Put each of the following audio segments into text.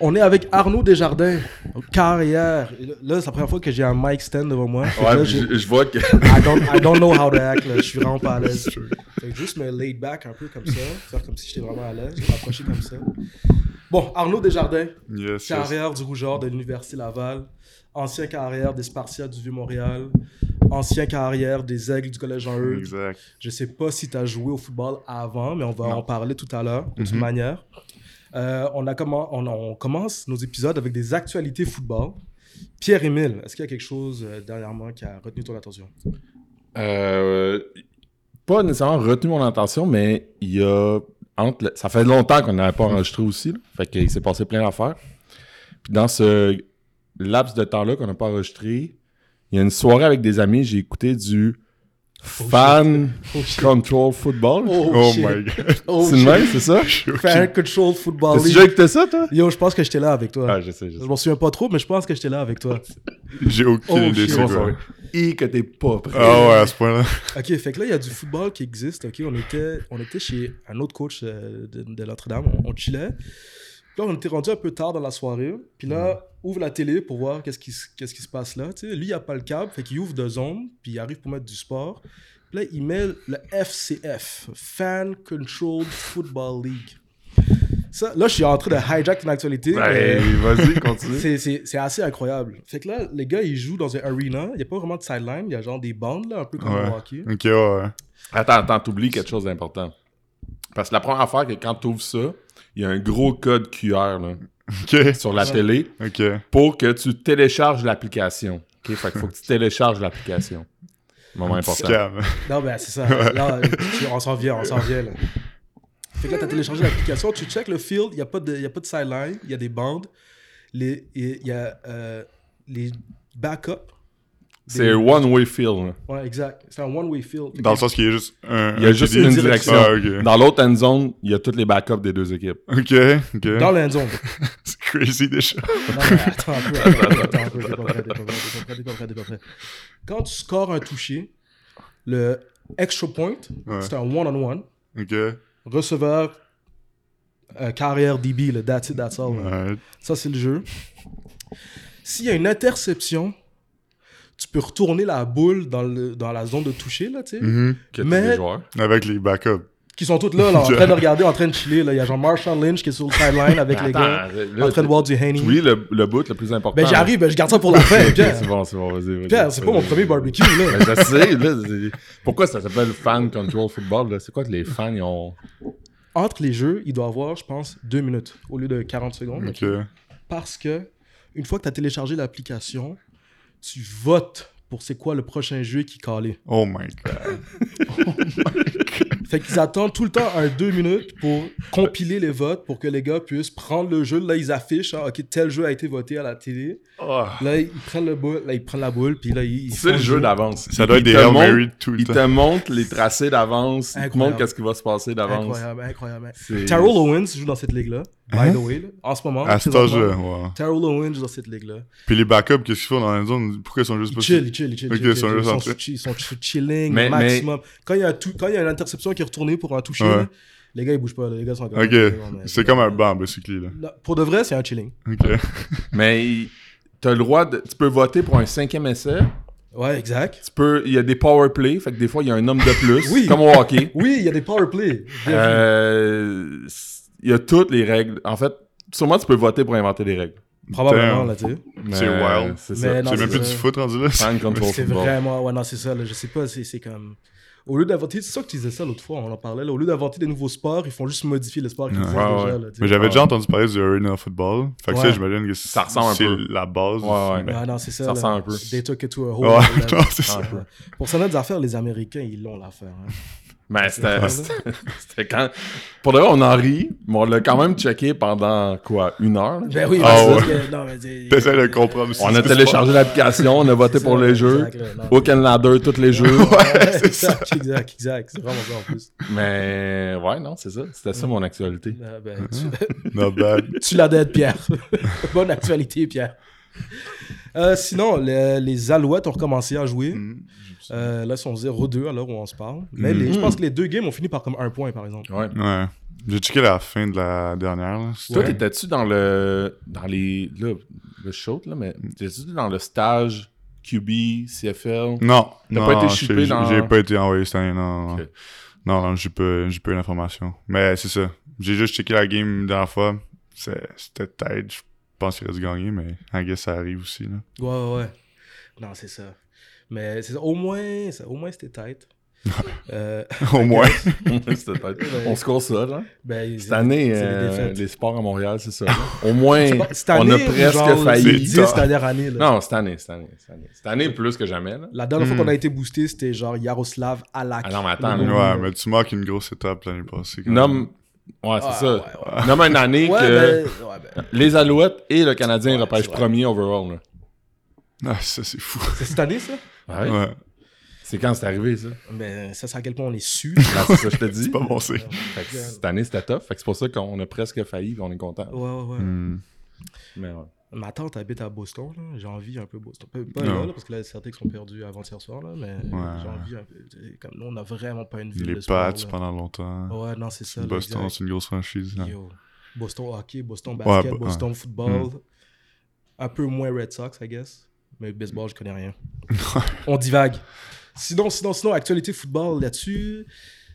On est avec Arnaud Desjardins, carrière. Là, c'est la première fois que j'ai un mic stand devant moi. Ouais, Là, je, je vois que. I don't, I don't know how to act, là. Je suis vraiment pas à l'aise. Fait que juste me laid back un peu comme ça, faire comme si j'étais vraiment à l'aise, me rapprocher comme ça. Bon, Arnaud Desjardins, Yes, yes. carrière du Rougeur de l'Université Laval, ancien carrière des Spartiates du Vieux-Montréal, ancien carrière des Aigles du Collège Jean-Eudes. Exact. Je sais pas si tu as joué au football avant, mais on va Non. en parler tout à l'heure, de toute Mhm. manière. Euh, on, a on, commence nos épisodes avec des actualités football. Pierre-Émile, est-ce qu'il y a quelque chose euh, dernièrement qui a retenu ton attention? Euh, pas nécessairement retenu mon attention, mais il y a. entre ça fait longtemps qu'on n'avait pas enregistré aussi. là. Fait qu'il s'est passé plein d'affaires. Puis dans ce laps de temps-là qu'on n'a pas enregistré, il y a une soirée avec des amis, j'ai écouté du Fan Oh. Control Football. Oh, Oh my god. Oh, c'est le même, c'est ça? Fan Control Football T'as déjà écouté ça, toi? Yo, je pense que j'étais là avec toi. Ah, je sais, je Je m'en souviens pas trop, mais je pense que j'étais là avec toi. J'ai aucune Oh, idée c'est quoi. Et que t'es pas prêt. Ah ouais, à ce point-là. Ok, fait que là, il y a du football qui existe. Ok, on était, on était chez un autre coach euh, de, de Notre-Dame. On, on chillait. Puis là, on était rendu un peu tard dans la soirée. Puis là, ouvre la télé pour voir qu'est-ce qui, se- qu'est-ce qui se passe là. Tu sais, lui, il a pas le câble. Fait qu'il ouvre deux zones. Puis il arrive pour mettre du sport. Puis là, il met le FCF, Fan Controlled Football League. Ça, là, je suis en train de hijack une actualité. Ben, vas-y, continue. c'est, c'est, c'est assez incroyable. Fait que là, les gars, ils jouent dans un arena. Il n'y a pas vraiment de sideline. Il y a genre des bandes, là, un peu comme Ouais. au hockey. Ok, ouais, ouais. Attends, attends, t'oublies quelque chose d'important. Parce que la première affaire, que quand t'ouvres ça, il y a un gros code QR là, sur la télé pour que tu télécharges l'application. Ok, Fait qu'il faut que tu télécharges l'application. Moment important. Scam. Non, ben c'est ça. Là, tu- on s'en vient, on s'en vient. Là. Fait que là, tu as téléchargé l'application, tu check le field, il n'y a, pas de- y a pas de sideline, il y a des bandes, les- il y a euh, les backups. C'est un one-way field. Ouais, exact. C'est un one-way field. Dans le sens qu'il y a juste un. Il y a un juste une direction. direction. Ah. Dans l'autre end zone, il y a toutes les backups des deux équipes. Ok, ok. Dans l'end zone. C'est crazy déjà. Non, mais attends un peu, attends, attends, attends un peu, t'es pas prêt, t'es pas prêt, t'es pas prêt, t'es pas prêt, t'es pas prêt. Quand tu scores un touché, le extra point, Ouais. c'est un one-on-one. Ok. Receveur, euh, carrière DB, le that's it, that's all. Ça, c'est le jeu. S'il y a une interception, tu peux retourner la boule dans, le, dans la zone de toucher, là, tu sais. Que tous Mais- les joueurs. Avec les backups. Qui sont tous là, là, en train de regarder, en train de chiller. là. Il y a genre Marshall Lynch qui est sur le sideline avec les gars, en là, train de boire du Haney. tu oublies le, le bout le plus important. Ben, j'arrive, ben, je garde ça pour la fin, Ok, Pierre. c'est bon, c'est bon, vas-y. vas-y. Pierre, c'est pas mon premier barbecue, là. Ben, je sais, là. c'est- Pourquoi ça s'appelle Fan Control Football? là? C'est quoi que les fans, ils ont. Entre les jeux, il doit avoir, je pense, deux minutes au lieu de 40 secondes. Ok. Parce que, une fois que tu as téléchargé l'application, tu votes pour c'est quoi le prochain jeu qui calait. Oh my god. Fait qu'ils attendent tout le temps un deux minutes pour compiler les votes pour que les gars puissent prendre le jeu. Là, ils affichent, hein, OK, tel jeu a été voté à la télé. Là, ils prennent, le boule, là, ils prennent la boule, puis là, ils. ils C'est le jeu d'avance. Ça doit être des Hail Mary tout le temps. te montre les tracés d'avance. Il te Incroyable. montre qu'est-ce qui va se passer d'avance. Incroyable, incroyable. Terrell Owens joue dans cette ligue-là, by Hein? the way, là, en ce moment. À cet âge-là, wow. Terrell Owens dans cette ligue-là. Puis les backups, qu'est-ce qu'ils font dans la zone? Pourquoi ils sont juste Ils pas. chill, ils chill, ils chill. Ils chill, sont chill. juste en Ils sont, ils sont chilling Mais- maximum. Quand, il y a tout- quand il y a une interception qui est retournée pour un toucher, Ouais. là, les gars, ils bougent pas. là. Les gars sont Ok. mais- C'est comme un banc, basically, là. Non, Pour de vrai, c'est un chilling. Ok. Mais t'as le droit de. Tu peux voter pour un cinquième essai. Ouais, exact. Tu peux. Il y a des power play. Fait que des fois, il y a un homme de plus. Oui. Comme au hockey. Oui, il y a des power vu. Euh, Il y a toutes les règles. En fait, sûrement, tu peux voter pour inventer des règles. Probablement, damn. là, tu sais. C'est wild. C'est Mais ça. non, C'est même plus du foot rendu là. Fan control C'est football. vraiment. Ouais, non, c'est ça. là, je sais pas, c'est comme. Au lieu d'inventer. C'est ça que tu disais ça l'autre fois, on en parlait. là, au lieu d'inventer des nouveaux sports, ils font juste modifier le sport qu'ils Ouais. faisaient Ouais, déjà. ouais. là. Mais j'avais déjà entendu parler du Arena Football. Fait que Ouais. ça, j'imagine que Ça ressemble un c'est peu. la base. Ouais, ouais. Mais- Ouais, non, c'est ça. Ça là. ressemble un peu. They took it to a whole non, c'est ça. Pour certaines affaires, les Américains, ils l'ont l'affaire. hein. Mais c'était. Quand. Pour de vrai, on en rit, mais on l'a quand même checké pendant quoi Une heure là? Ben oui, Ah mais ouais. c'est que- non, mais c'est- T'essaies de comprendre. On a téléchargé l'application, on a voté pour ça, les jeux. Aucun ladder, tous les jeux. Ouais, exact, exact, exact. C'est vraiment ça en plus. Mais ouais, non, c'est ça. C'était ça mon actualité. Euh, ben, tu, Not bad. tu l'as d'être, Pierre. Bonne actualité, Pierre. Euh, sinon, les, les Alouettes ont recommencé à jouer. Mm. Euh, là, ils sont 0-2 à l'heure où on se parle. Mais Mm. les- je pense que les deux games ont fini par comme un point, par exemple. Ouais. Ouais. J'ai checké la fin de la dernière. là. Toi, t'étais-tu dans le. Dans les. Là, le show, là, mais. T'étais-tu dans le stage QB, CFL? Non. T'as non, pas été j'ai- shippé dans- J'ai pas été envoyé cette année, non. Non, non, j'ai pas, j'ai pas eu l'information. Mais c'est ça. J'ai juste checké la game la dernière fois. C'était tête. Je pense qu'il dû gagner, mais I guess ça arrive aussi. Là. Ouais, ouais, ouais. Non, c'est ça. Mais c'est ça. Au moins, ça- au moins c'était tight. Euh, Au moins. C'était peut-être- On se court ça, là. ben, Cette année, euh, les sports à Montréal, c'est ça. Au moins, pas- cette on année, a presque genre failli. les 10 dernières années. Là. Non, cette année, cette année, cette année. Cette année, plus que jamais, là. La dernière Hmm. fois qu'on a été boosté, c'était genre Yaroslav Alak. Ah non, mais attends, Ouais, mais tu marques une grosse étape l'année passée. quand Nomme. Ouais, c'est Ouais, ça. ouais, ouais. Nomme une année Ouais, que ben, ouais, ben, les Alouettes et le Canadien Ouais, repêchent premier overall, là. Ah, ça, c'est fou. c'est cette année, ça? Ouais? Ouais. C'est quand c'est arrivé, ça? Mais ça, c'est à quel point on est su. Ben, c'est ça, que je te dis. C'est pas bon signe. Que cette année, c'était tough. Fait que c'est pour ça qu'on a presque failli et on est content. Ouais, ouais, ouais. Hmm. Mais ouais. Ma tante habite à Boston, là. j'ai envie un peu Boston. Pas, là, là, parce que là, les Celtics sont perdus avant-hier soir, là, mais j'ai envie un peu. Comme nous, on n'a vraiment pas une ville Les de sport. Pats pendant longtemps. Ouais, non, c'est ça. Boston, c'est une grosse franchise. là. Yo. Boston hockey, Boston basket, bah, Boston ouais. football. Un peu moins Red Sox, I guess. Mais baseball, je connais rien. On divague. Sinon, sinon, sinon, actualité football là-dessus.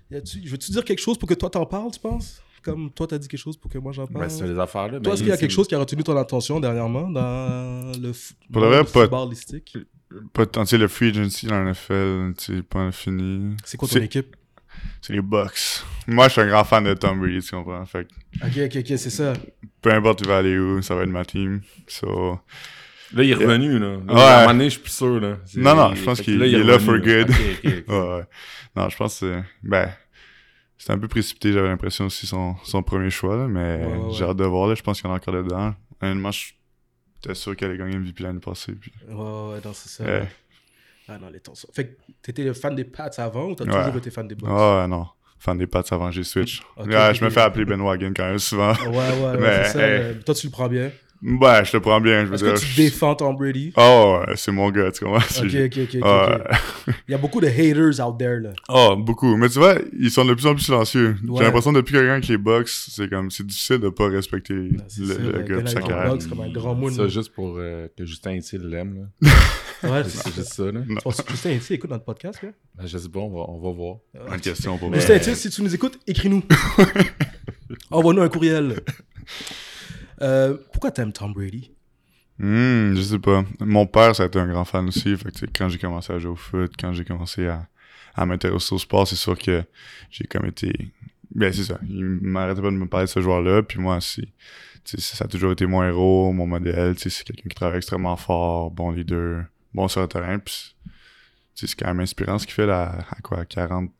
là-dessus, Je veux-tu dire quelque chose pour que toi t'en parles, tu penses? Comme toi, t'as dit quelque chose pour que moi j'en parle. Ben, c'est les affaires, là. Toi, est-ce qu'il y a quelque chose qui a retenu ton attention dernièrement dans le, Pour le vrai, tant, tu sais, le free agency dans NFL, tu pas fini. C'est quoi ton équipe? C'est les Bucks. Moi, je suis un grand fan de Tom Brady, tu comprends? Fait que Ok, ok, ok, c'est ça. peu importe il va aller où, ça va être ma team. So, Là, il est revenu, là. Là, Ouais. À un moment donné, je suis plus sûr, là. Non, non, je pense qu'il- il est là for good. Ouais, ouais. Non, je pense que c'est- ben, c'était un peu précipité, j'avais l'impression aussi son, son premier choix, là, mais Ouais, ouais, ouais. j'ai hâte de voir, là, je pense qu'il y en a encore dedans. Honnêtement, j'étais sûr qu'elle allait gagner MVP l'année passée. Puis, Ouais, ouais, ouais, non, c'est ça. Ouais. Ah non, les temps ça. Fait que t'étais le fan des Pats avant ou t'as Ouais. toujours été fan des Bucks? Ah non, fan des Pats avant, j'ai switch. Ouais, je me fais appeler Ben Wagon quand même souvent. Ouais, ouais, ouais, Mais, c'est ça. hey. Toi, tu le prends bien? Ouais, je te prends bien, je veux Est-ce dire. que tu je- défends Tom Brady? Oh, ouais, c'est mon gars, tu comprends? C'est- Ok, ok, ok, ok. Il y a beaucoup de haters out there, là. Oh, beaucoup. Mais tu vois, ils sont de plus en plus silencieux. Ouais. J'ai l'impression depuis quelqu'un avec les Bucks, c'est comme, c'est difficile de pas respecter le, c'est le ça, le gars pis sa carrière. Bucks, comme un grand moule. Ça, juste pour euh, que Justin Etier l'aime, là. Ouais, C'est c'est juste ça, là. Que Justin Etier écoute notre podcast, là? Ben, je sais pas, on va, on va voir. Bonne question pour Justin Etier, si tu nous écoutes, écris-nous. Envoie-nous un courriel. Euh, pourquoi t'aimes Tom Brady? Hmm, je sais pas. Mon père, ça a été un grand fan aussi. Fait que, quand j'ai commencé à jouer au foot, quand j'ai commencé à, à m'intéresser au sport, c'est sûr que j'ai comme été. Ben, c'est ça. Il m'arrêtait pas de me parler de ce joueur-là. Puis moi sais, ça a toujours été mon héros, mon modèle. C'est quelqu'un qui travaille extrêmement fort, bon leader, bon sur le terrain. Puis, c'est quand même inspirant ce qu'il fait là, à quoi, 40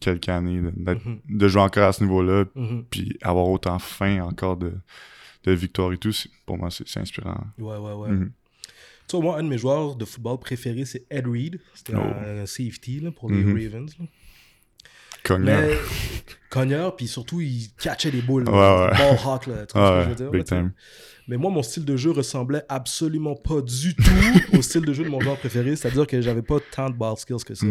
quelques années, de, Mhm, de jouer encore à ce niveau-là, mhm. puis avoir autant faim encore de, de victoire et tout. Pour moi, c'est inspirant. Ouais, ouais, ouais. Mhm. Tu vois, moi, un de mes joueurs de football préférés, c'est Ed Reed. C'était Oh. un safety là, pour les Mhm. Ravens. là. Cogneur. Mais cogneur, puis surtout, il catchait les boules. Ouais, ouais. Ball hawk, là. Tu vois ce que je veux dire? big là, time. Mais moi, mon style de jeu ressemblait absolument pas du tout au style de jeu de mon joueur préféré. C'est-à-dire que j'avais pas tant de ball skills que ça.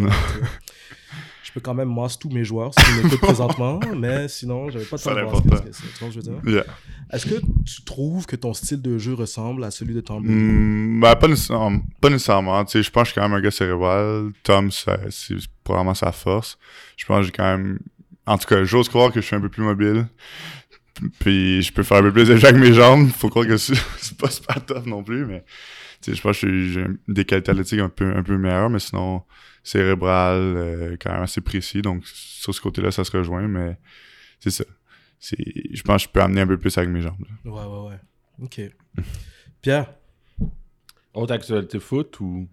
Je peux quand même masse tous mes joueurs, si je m'écoute présentement, mais sinon, j'avais pas de. Tu vois ce que je veux dire? Yeah. Est-ce que tu trouves que ton style de jeu ressemble à celui de Tom Brady? Hmm, ben, pas nécessairement. Pas nécessairement. Tu sais, je pense que je suis quand même un gars cérébral. Tom, c'est probablement sa force. Je pense que j'ai quand même. En tout cas, j'ose croire que je suis un peu plus mobile. Puis je peux faire un peu plus de jeux avec mes jambes. Faut croire que c'est pas super tough non plus, mais tu sais, je pense que j'ai- j'ai des qualités athlétiques un peu, un peu meilleures, mais sinon cérébral, euh, quand même assez précis. Donc sur ce côté-là, ça se rejoint, mais c'est ça. C'est, je pense que je peux amener un peu plus avec mes jambes. là. Ouais, ouais, ouais. Ok. Pierre, Autre actualité foot ou?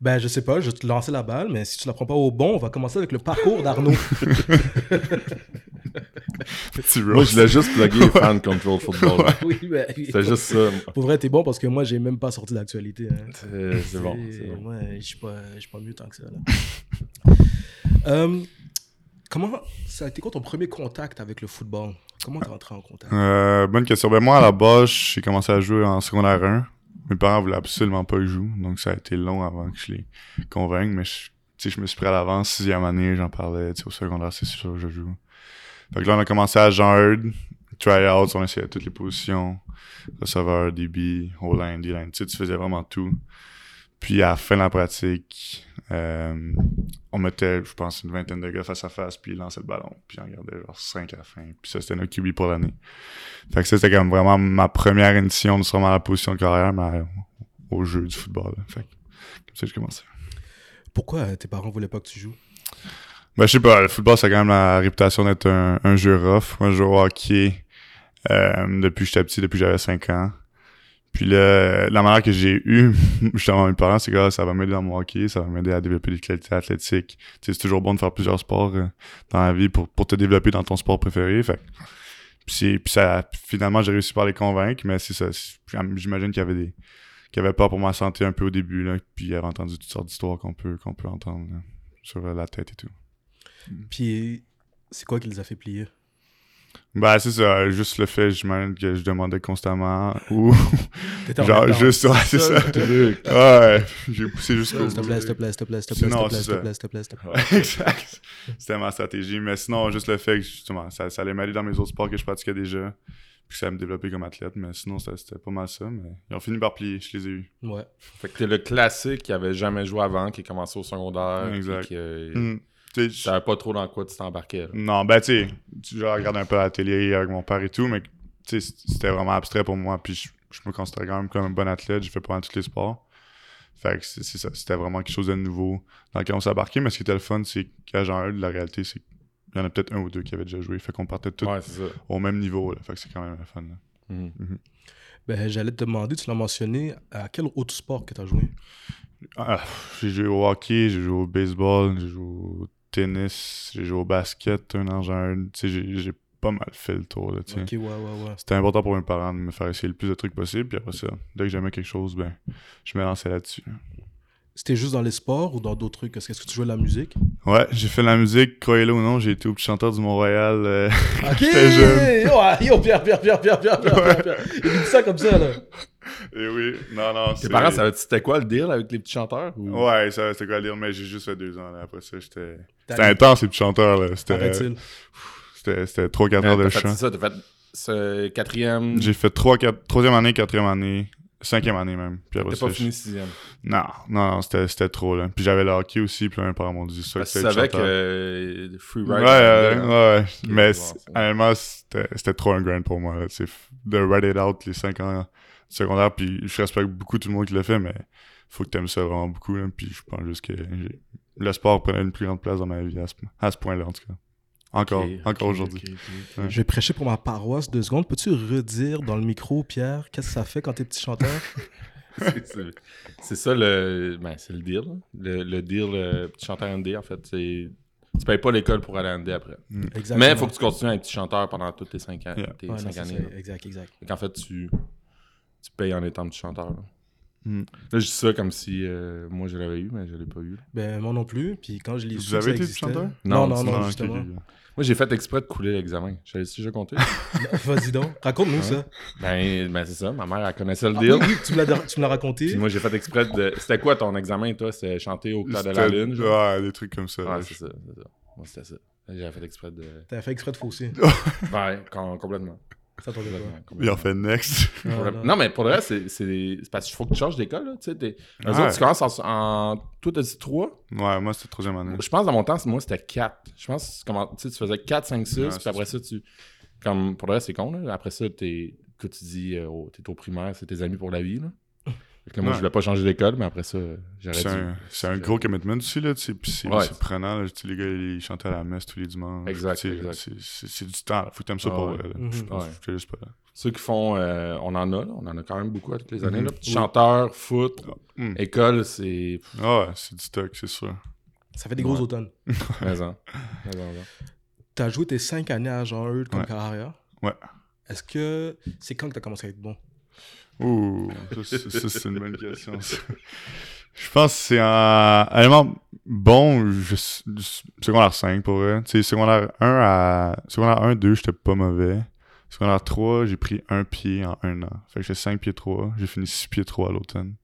ben je sais pas, je vais te lancer la balle, mais si tu la prends pas au bon, on va commencer avec le parcours d'Arnaud. Petit Moi, je l'ai juste plugué fan control football. oui, ben, oui. C'est juste ça. Pour vrai, t'es bon parce que moi, j'ai même pas sorti d'actualité. hein. C'est c'est bon. c'est bon. Ouais, je suis pas, je suis pas mieux tant que ça. Là. Euh, comment ça a été quoi ton premier contact avec le football? Comment t'es entré en contact? Euh, bonne question. Ben moi, à la base, j'ai commencé à jouer en secondaire 1. mes parents voulaient absolument pas que je joue, donc ça a été long avant que je les convainque, mais je, je me suis pris à l'avance, sixième année, j'en parlais, au secondaire, c'est sûr que je joue. Fait que là, on a commencé à genre try-outs, on essayait toutes les positions, receveur, DB, O-line, D-line, tu sais, tu faisais vraiment tout. Puis à la fin de la pratique, euh, on mettait, je pense, une vingtaine de gars face à face, puis ils lançaient le ballon, puis on regardait genre 5 à la fin. Puis ça, c'était notre QB pour l'année. Fait que ça, c'était comme vraiment ma première édition de sûrement la position de carrière, mais au jeu du football. Fait que comme ça, j'ai commencé. Pourquoi euh, tes parents voulaient pas que tu joues? Ben, je sais pas, le football, ça a quand même la réputation d'être un, un jeu rough. Moi, je joue au hockey euh, depuis que j'étais petit, depuis que j'avais 5 ans. Puis là, la manière que j'ai eu, justement, mes parents, c'est que ah, ça va m'aider dans mon hockey, ça va m'aider à développer des qualités athlétiques. C'est toujours bon de faire plusieurs sports euh, dans la vie pour, pour te développer dans ton sport préféré. Fait. Puis, puis ça, finalement, j'ai réussi par les convaincre, mais c'est ça. J'imagine qu'il y avait des qu'il y avait peur pour ma santé un peu au début, là, puis il avait entendu toutes sortes d'histoires qu'on peut, qu'on peut entendre là, sur euh, la tête et tout. Puis c'est quoi qui les a fait plier? Ben, c'est ça, juste le fait, j'imagine que je demandais constamment, ou T'étais en genre, juste, ouais, c'est ça. Ouais, j'ai poussé jusqu'au S'il te plaît, s'il te plaît, s'il te plaît, s'il te plaît, s'il te plaît, c'est s'il te ça. plaît, s'il te plaît, s'il te plaît. exact. C'était ma stratégie. Mais sinon, juste le fait que justement, ça, ça allait m'aller dans mes autres sports que je pratiquais déjà. Puis ça allait me développer comme athlète. Mais sinon, c'était pas mal ça. Mais ils ont fini par plier. Je les ai eus. Ouais. Fait que t'es le classique qui avait jamais joué avant, qui a commencé au secondaire. Exact. Tu savais pas trop dans quoi tu t'embarquais. là. Non, ben tu sais, tu genre, regarde un peu la télé avec mon père et tout, mais tu sais, c'était vraiment abstrait pour moi. Puis je, je me considérais quand même comme un bon athlète. J'ai fait pas mal tous les sports. Fait que c'est c'est ça. C'était vraiment quelque chose de nouveau dans lequel on s'est embarqué. Mais ce qui était le fun, c'est qu'à genre 1, la réalité, c'est qu'il y en a peut-être un ou deux qui avaient déjà joué. Fait qu'on partait tous Ouais, au même niveau. Là. Fait que c'est quand même le fun. là. Mhm. Ben, j'allais te demander, tu l'as mentionné, à quel autre sport que tu as joué? Ah, j'ai joué au hockey, j'ai joué au baseball, j'ai joué au tennis, j'ai joué au basket un an, sais, j'ai j'ai pas mal fait le tour, là, tu sais. Ok, ouais, ouais, ouais. C'était important pour mes parents de me faire essayer le plus de trucs possible, puis après ça, dès que j'aimais quelque chose, ben, je me lançais là-dessus. C'était juste dans les sports ou dans d'autres trucs? Est-ce que tu jouais de la musique? Ouais, j'ai fait de la musique, croyez-le ou non, j'ai été au petit chanteur du Mont-Royal euh, quand j'étais jeune. Yo, Pierre, Pierre, Pierre, Pierre, Pierre, Pierre. Pierre. Il dit ça comme ça, là. Et eh oui, non, non. Tes parents, c'était quoi le deal avec les petits chanteurs ou... Ouais, c'était quoi le deal, mais j'ai juste fait deux ans, là. Après ça, j'étais. C'était intense, les petits chanteurs, là. C'était. C'était 3-4 heures de chant. C'est ça, t'as fait ce quatrième. J'ai fait 3, 4, troisième année, quatrième année cinquième année même. Puis après pas fini sixième. Non, non, non, c'était, trop, là. Puis j'avais le hockey aussi, puis mes parents m'ont dit ça. Que chanteur. euh, Free Ride. ouais, ouais, ouais. Ok, Mais c'est- c'est honnêtement, c'était, trop un grind pour moi, là. C'est de ride it out les 5 ans secondaire, puis je respecte beaucoup tout le monde qui le fait, mais faut que t'aimes ça vraiment beaucoup, là. Puis je pense juste que le sport prenait une plus grande place dans ma vie à ce, à ce point-là, en tout cas. Encore, encore aujourd'hui. Je vais prêcher pour ma paroisse deux secondes. Peux-tu redire dans le micro, Pierre, qu'est-ce que ça fait quand t'es petit chanteur? C'est- ça le. Ben, c'est le deal. là. Le, le deal, le petit chanteur ND, en fait. c'est Tu payes pas l'école pour aller à ND après. Exactement. Mais il faut que tu continues à être petit chanteur pendant toutes tes 5 ans. Yeah. Tes Ouais, non, cinq années. ça. Exact, exact. Fait qu'en fait, tu, tu payes en étant petit chanteur. Là, Mm. Là, je dis ça comme si euh, moi je l'avais eu, mais je l'ai pas eu. Ben, moi non plus. Puis quand je l'ai Vous su avez été chanteur? Non, Non, non, ok, justement. Moi, j'ai fait exprès de couler l'examen. J'avais déjà compté. Vas-y donc. Raconte-nous ça. ben, ben c'est ça. Ma mère, elle connaissait le Ah, deal. oui, oui, tu me l'as raconté. Puis moi, j'ai fait exprès de. C'était quoi ton examen, toi? C'était chanter au clair de la lune genre? Ouais, des trucs comme ça. Ouais, là. c'est ça. c'est ça. Moi, c'était ça. J'avais fait exprès de. T'as fait exprès de fausser. Ouais, com- complètement. Ça Ils ont fait next. Ah, le- non. Non, mais pour le reste, c'est- parce qu'il faut que tu changes d'école. là, Tu sais, t'es- eux Ouais. autres, tu commences en. en... Toi, t'as dit 3 Ouais, moi, c'était troisième année. Je pense dans mon temps, moi, c'était 4. Je pense que tu tu sais, tu faisais 4, 5, 6, Ouais, puis après ça, tu. Comme pour le reste, c'est con. Là. Après ça, t'es. Que tu dis, euh, au- t'es au primaire, c'est tes amis pour la vie. Là. Là, moi, Ouais. je voulais pas changer d'école, mais après ça, j'aurais C'est un, c'est un gros commitment aussi, là, c'est Ouais. c'est prenant, là, les gars, ils chantaient à la messe tous les dimanches. Exact, c'est- C'est c'est du temps, là, faut que t'aimes ça Ah pour ouais. vrai, là. Mhm. Je pense Ouais. juste pas là. Ceux qui font. euh, on en a, là. On en a quand même beaucoup à toutes les années. Mhm. Là. Chanteur, foot, Hmm. école, c'est. Ah ouais, c'est du stock, c'est sûr. Ça fait des gros automnes. Maison. T'as joué tes cinq années à Jean Eudes comme Ouais. carrière. Ouais. Est-ce que c'est quand que t'as commencé à être bon? Ouh, ça, c'est- une bonne question. Je pense que c'est en. Honnêtement, bon, je, secondaire 5 pour vrai. Tu secondaire 1 à. Secondaire 1, 2, j'étais pas mauvais. Secondaire 3, j'ai pris un pied en un an. Fait que j'ai 5 pieds 3. J'ai fini 6 pieds 3 à l'automne.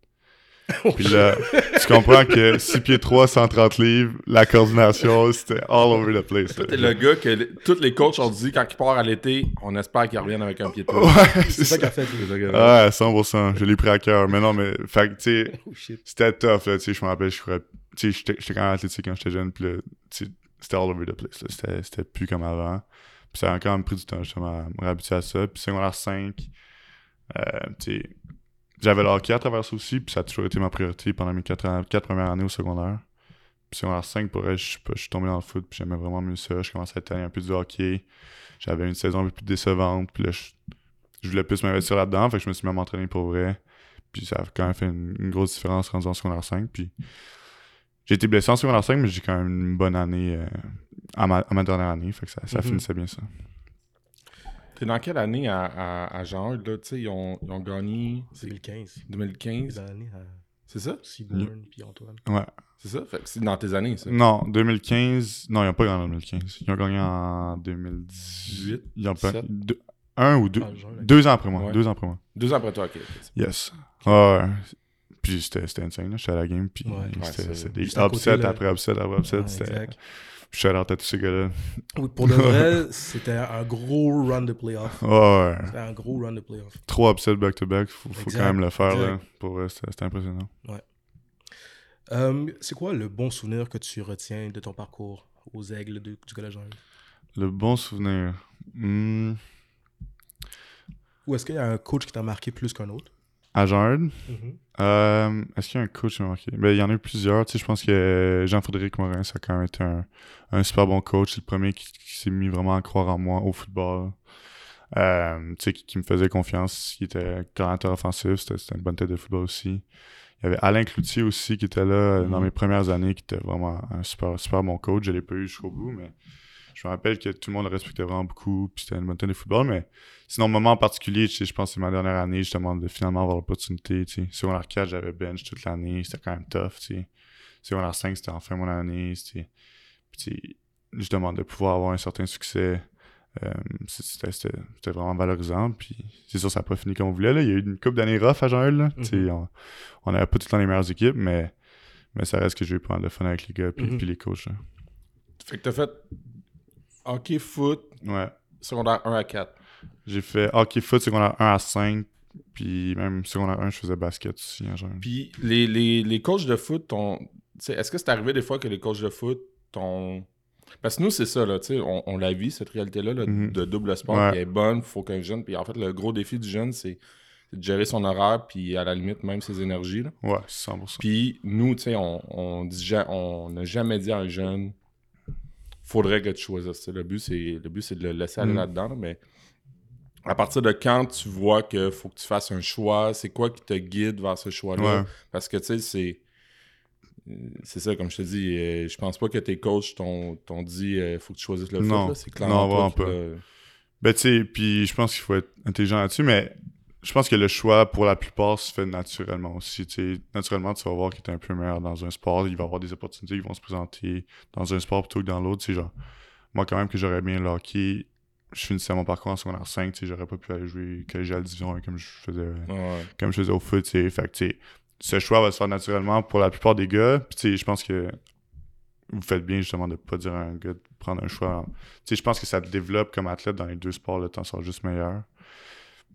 Puis là, tu comprends que 6 pieds 3, 130 livres, la coordination, c'était all over the place. Toi, t'es le gars que les- tous les coachs ont dit quand il part à l'été, on espère qu'il revienne avec un pied de. Ouais, C'est ça qu'a fait. Ouais, 100%. Je l'ai pris à cœur. Mais non, mais, fait que, tu sais, Oh c'était tough, là, tu sais, je me rappelle, je courais, tu sais, j'étais quand même athlétique quand j'étais jeune, puis là, tu sais, c'était all over the place, là, c'était, c'était plus comme avant. Puis ça a quand même pris du temps, justement, à me réhabituer à ça. Puis secondaire 5, euh, tu sais, j'avais le hockey à travers ça aussi, puis ça a toujours été ma priorité pendant mes 4 quatre, quatre premières années au secondaire. Puis secondaire 5, pour vrai, je je suis tombé dans le foot, puis j'aimais vraiment mieux ça. Je commençais à être un peu du hockey. J'avais une saison un peu plus décevante, puis là, je, je voulais plus m'investir là-dedans, fait que je me suis mis à m'entraîner pour vrai. Puis ça a quand même fait une, une grosse différence rendu en secondaire 5. Puis j'ai été blessé en secondaire 5, mais j'ai quand même une bonne année euh, à, ma, à ma dernière année. Fait que ça, ça Mhm. finissait bien ça. T'es dans quelle année à, à, à Jean là? Tu sais, ils ont, ils ont gagné C'est 2015. 2015. Les années à C'est ça? Seaborn puis Antoine. Ouais. C'est ça? Fait que c'est dans tes années, ça. Non, 2015. Non, ils n'ont pas gagné en 2015. Ils ont gagné en 2018. Ils ont pas. Deux- un ou deux. Ah, genre, là. Deux ans après moi. Ouais. Deux ans après moi. Deux ans après toi, ok. Yes. Ah ouais. Puis c'était c'était insane. là. J'étais à la game. Puis Ouais. C'était c'est- c'était des là. après upset après upset. C'était. Shout out à tous ces gars-là. Oui, pour de vrai, c'était un gros run de playoff. Ouais, ouais. C'était un gros run de playoff. Trois upsets back-to-back. Faut, faut quand même le faire. Là. Pour c'était impressionnant. Euh, c'est quoi le bon souvenir que tu retiens de ton parcours aux aigles de- du collège? Le bon souvenir. Hmm. Ou est-ce qu'il y a un coach qui t'a marqué plus qu'un autre? À. Euh, Est-ce qu'il y a un coach qui m'a marqué? Ben, il y en a eu plusieurs. Tu sais, je pense que Jean-Frédéric Morin, ça a quand même été un, un super bon coach. C'est le premier qui, qui s'est mis vraiment à croire en moi au football. Euh, tu sais, qui, qui me faisait confiance. Il était coordinateur offensif. C'était une bonne tête de football aussi. Il y avait Alain Cloutier aussi qui était là euh, dans Mhm. mes premières années, qui était vraiment un super, super bon coach. Je l'ai pas eu jusqu'au bout, mais je me rappelle que tout le monde le respectait vraiment beaucoup. Puis c'était une bonne de football, mais Sinon, moment en particulier, tu sais, je pense que c'est ma dernière année, justement, de finalement avoir l'opportunité. Tu sais. Secondaire 4, j'avais bench toute l'année, c'était quand même tough. Tu sais. Secondaire 5, c'était enfin mon année. tu sais. Puis, tu sais, justement, de pouvoir avoir un certain succès, euh, c'était c'était- c'était vraiment valorisant. Puis, c'est sûr, ça n'a pas fini comme on voulait. Là. Il y a eu une coupe d'années rough à Jean-Hugues. là. Tu sais, Mhm. On n'avait pas tout le temps les meilleures équipes, mais, mais ça reste que j'ai eu pas mal de fun avec les gars puis, Mhm. puis les coachs. là. Fait que t'as fait hockey, foot, Ouais. secondaire 1 à 4. J'ai fait hockey foot secondaire 1 à 5. Puis même secondaire 1, je faisais basket aussi. Puis les, les, les coachs de foot, t'ont- est-ce que c'est arrivé des fois que les coachs de foot t'ont. Parce que nous, c'est ça, là, tu sais, on, on la vit, cette réalité-là, là, Mhm. de double sport, Ouais. elle est bonne, faut qu'un jeune. Puis en fait, le gros défi du jeune, c'est de gérer son horaire, puis à la limite, même ses énergies. Là. Ouais, 100%. Puis nous, tu sais, on on dit on n'a jamais dit à un jeune, faudrait que tu choisisses. Le but, c'est le but, c'est de le laisser aller Mhm. là-dedans, là, mais à partir de quand tu vois qu'il faut que tu fasses un choix, c'est quoi qui te guide vers ce choix-là? Ouais. Parce que, tu sais, c'est. C'est ça, comme je te dis, euh, je pense pas que tes coachs t'ont t'ont dit euh, faut que tu choisisses le Non. foot. C'est clairement Non, pas. Ben, tu sais, puis je pense qu'il faut être intelligent là-dessus, mais je pense que le choix, pour la plupart, se fait naturellement aussi. Tu sais, naturellement, tu vas voir qu'il est un peu meilleur dans un sport. Il va y avoir des opportunités qui vont se présenter dans un sport plutôt que dans l'autre. Tu genre, moi, quand même, que j'aurais bien le hockey, je finissais mon parcours en secondaire 5, tu sais, j'aurais pas pu aller jouer collégial division 1 comme je faisais Ouais. comme je faisais au foot, tu. Fait que, tu ce choix va se faire naturellement pour la plupart des gars. Puis, tu je pense que vous faites bien, justement, de pas dire à un gars de prendre un choix. Tu je pense que ça te développe comme athlète dans les deux sports, le temps sera juste meilleur.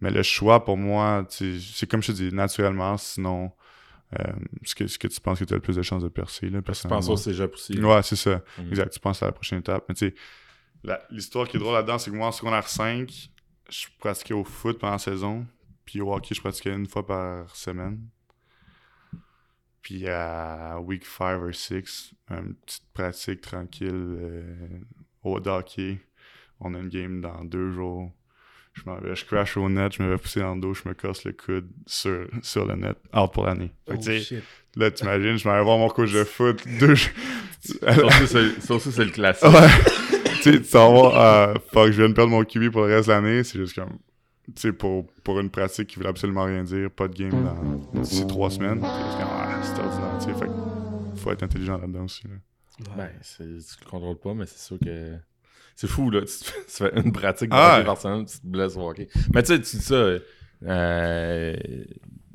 Mais le choix, pour moi, c'est comme je te dis, naturellement, sinon, euh, ce, que, ce que tu penses que tu as le plus de chances de percer, là, tu penses au cégep aussi. Ouais, c'est ça. Mhm. Exact. Tu penses à la prochaine étape. Mais tu sais, l'histoire qui est drôle là-dedans, c'est que moi, en secondaire 5, je pratiquais au foot pendant la saison. Puis au hockey, je pratiquais une fois par semaine. Puis à week 5 ou 6, une petite pratique tranquille euh, au hockey. On a une game dans deux jours. Je m'en vais, je crash au net, je me vais pousser dans le dos, je me casse le coude sur, sur le net, out pour l'année. Fait que, Oh, tu sais, shit. Là, t'imagines, je m'en vais voir mon coach de foot. Deux... Aussi, c'est- ça aussi, c'est le classique. ouais. tu sais, tu t'en vas, euh, fuck, je viens de perdre mon QB pour le reste de l'année. C'est juste comme, tu sais, pour, pour une pratique qui veut absolument rien dire, pas de game dans d'ici trois semaines. C'est juste comme, ah, c'est ordinaire, tu sais. Fait que faut être intelligent là-dedans aussi. là. Ouais. Ben, tu le contrôles pas, mais c'est sûr que C'est fou, là. Tu, fais- tu fais une pratique de Ah hockey ouais. par semaine, tu te blesses au hockey. Mais tu sais, tu dis ça. euh,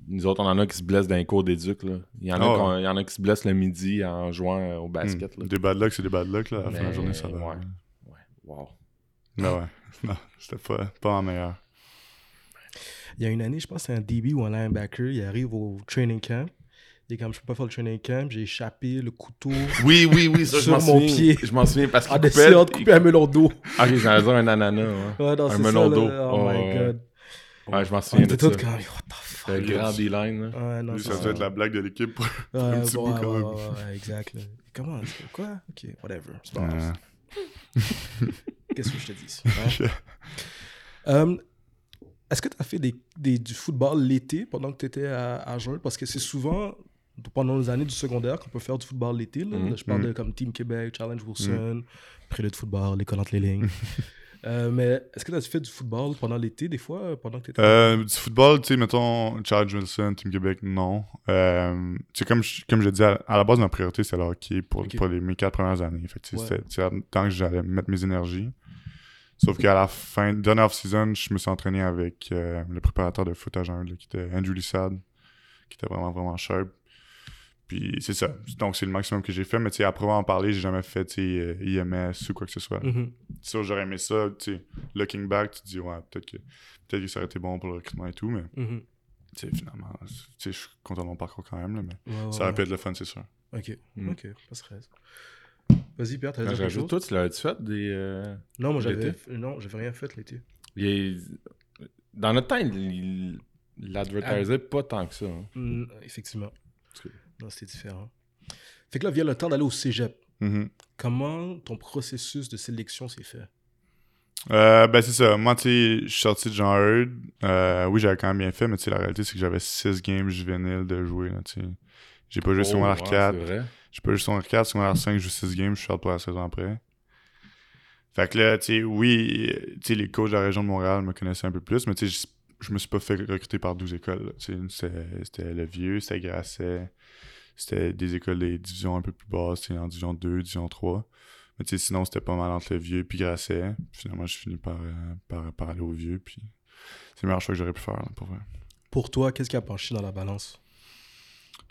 nous autres, on en a qui se blessent dans les cours d'éduc, là. Il y, en a Ah il y en a qui se blessent le midi en jouant au basket, Hmm. là. Des bad luck, c'est des bad luck, là. À la fin de la journée, ça va. ouais. Ouais. Wow. Mais ouais. Non, c'était pas, pas en meilleur. Il y a une année, je pense que c'est un DB ou un linebacker, il arrive au training camp. Est comme, je peux pas faire le training camp, j'ai échappé le couteau Oui, oui, oui, ça, je Sur m'en mon souviens. pied. Je m'en souviens parce qu'il en coupait... essayant de couper un melon d'eau. Ok, j'allais dire un ananas, ouais. Ouais, non, Un melon d'eau. Oh Ouais, my god. Ouais, je m'en On souviens était de ça. tous comme, what the fuck? Le grand D-line. Ouais, non, ça ça. doit être la blague de l'équipe. pour- Ouais, un petit bout, quand ouais, même. ouais, ouais, exact. Comment Quoi? Ok, whatever. C'est pas grave. Qu'est-ce que je te dis hein? Euh, Est-ce que tu as fait des, des- du football l'été pendant que tu étais à, à Jeun? Parce que c'est souvent pendant les années du secondaire qu'on peut faire du football l'été. là. Mhm. Je parle de comme Team Québec, Challenge Wilson, Prélude de football, l'école entre les lignes. Euh, mais est-ce que tu as fait du football pendant l'été, des fois, euh, pendant que tu étais Euh, du football, tu sais, mettons, Charles Wilson, Team Québec, non. Euh, tu sais, comme, je- comme je disais, à, à la base, ma priorité, c'était le hockey pour, Ok. pour les, mes quatre premières années. Fait que, Ouais. tant que j'allais mettre mes énergies. Sauf qu'à la fin, dernière off-season, je me suis entraîné avec euh, le préparateur de foot à qui était Andrew Lissade, qui était vraiment, vraiment sharp. Puis c'est ça. Donc, c'est le maximum que j'ai fait. Mais tu sais, après en parler, j'ai jamais fait sais, euh, IMS ou quoi que ce soit. Mhm. C'est sûr, j'aurais aimé ça. Tu sais, looking back, tu te dis, ouais, peut-être que, peut que ça aurait été bon pour le recrutement et tout. Mais Mhm. tu sais, finalement, tu sais, je suis content de mon parcours quand même. Là, mais Ouais, ouais, ça aurait ouais. pu être le fun, c'est sûr. Ok, Mhm. ok, pas de stress. Vas-y, Pierre, t'as j'ajoute, chose? toi, tu l'avais-tu fait des. euh, Non, moi j'avais. l'été? Non, j'avais rien fait l'été. est- Dans notre temps, il- l'advertisait pas tant que ça. hein. Mm, effectivement. C'était différent. Fait que là, vient le temps d'aller au cégep. Mhm. Comment ton processus de sélection s'est fait? Euh, ben, c'est ça. Moi, tu sais, je suis sorti de Jean Heard. Euh, oui, j'avais quand même bien fait, mais tu sais, la réalité, c'est que j'avais 6 games juvéniles de jouer. Tu sais. J'ai pas joué sur mon ouais, 4. C'est vrai. J'ai pas joué sur mon 4, sur mon 5, je joue 6 games, je suis out pour la saison après. Fait que là, tu sais, oui, tu sais, les coachs de la région de Montréal me connaissaient un peu plus, mais tu sais, je, me suis pas fait recruter par 12 écoles. c'était Le Vieux, c'était Grasset, c'était des écoles des divisions un peu plus basses, en division 2, division 3. Mais tu sais, sinon, c'était pas mal entre Le Vieux puis Grasset. Finalement, je finis par, euh, par, par aller au Vieux, puis c'est le meilleur choix que j'aurais pu faire, là, pour vrai. Pour toi, qu'est-ce qui a penché dans la balance?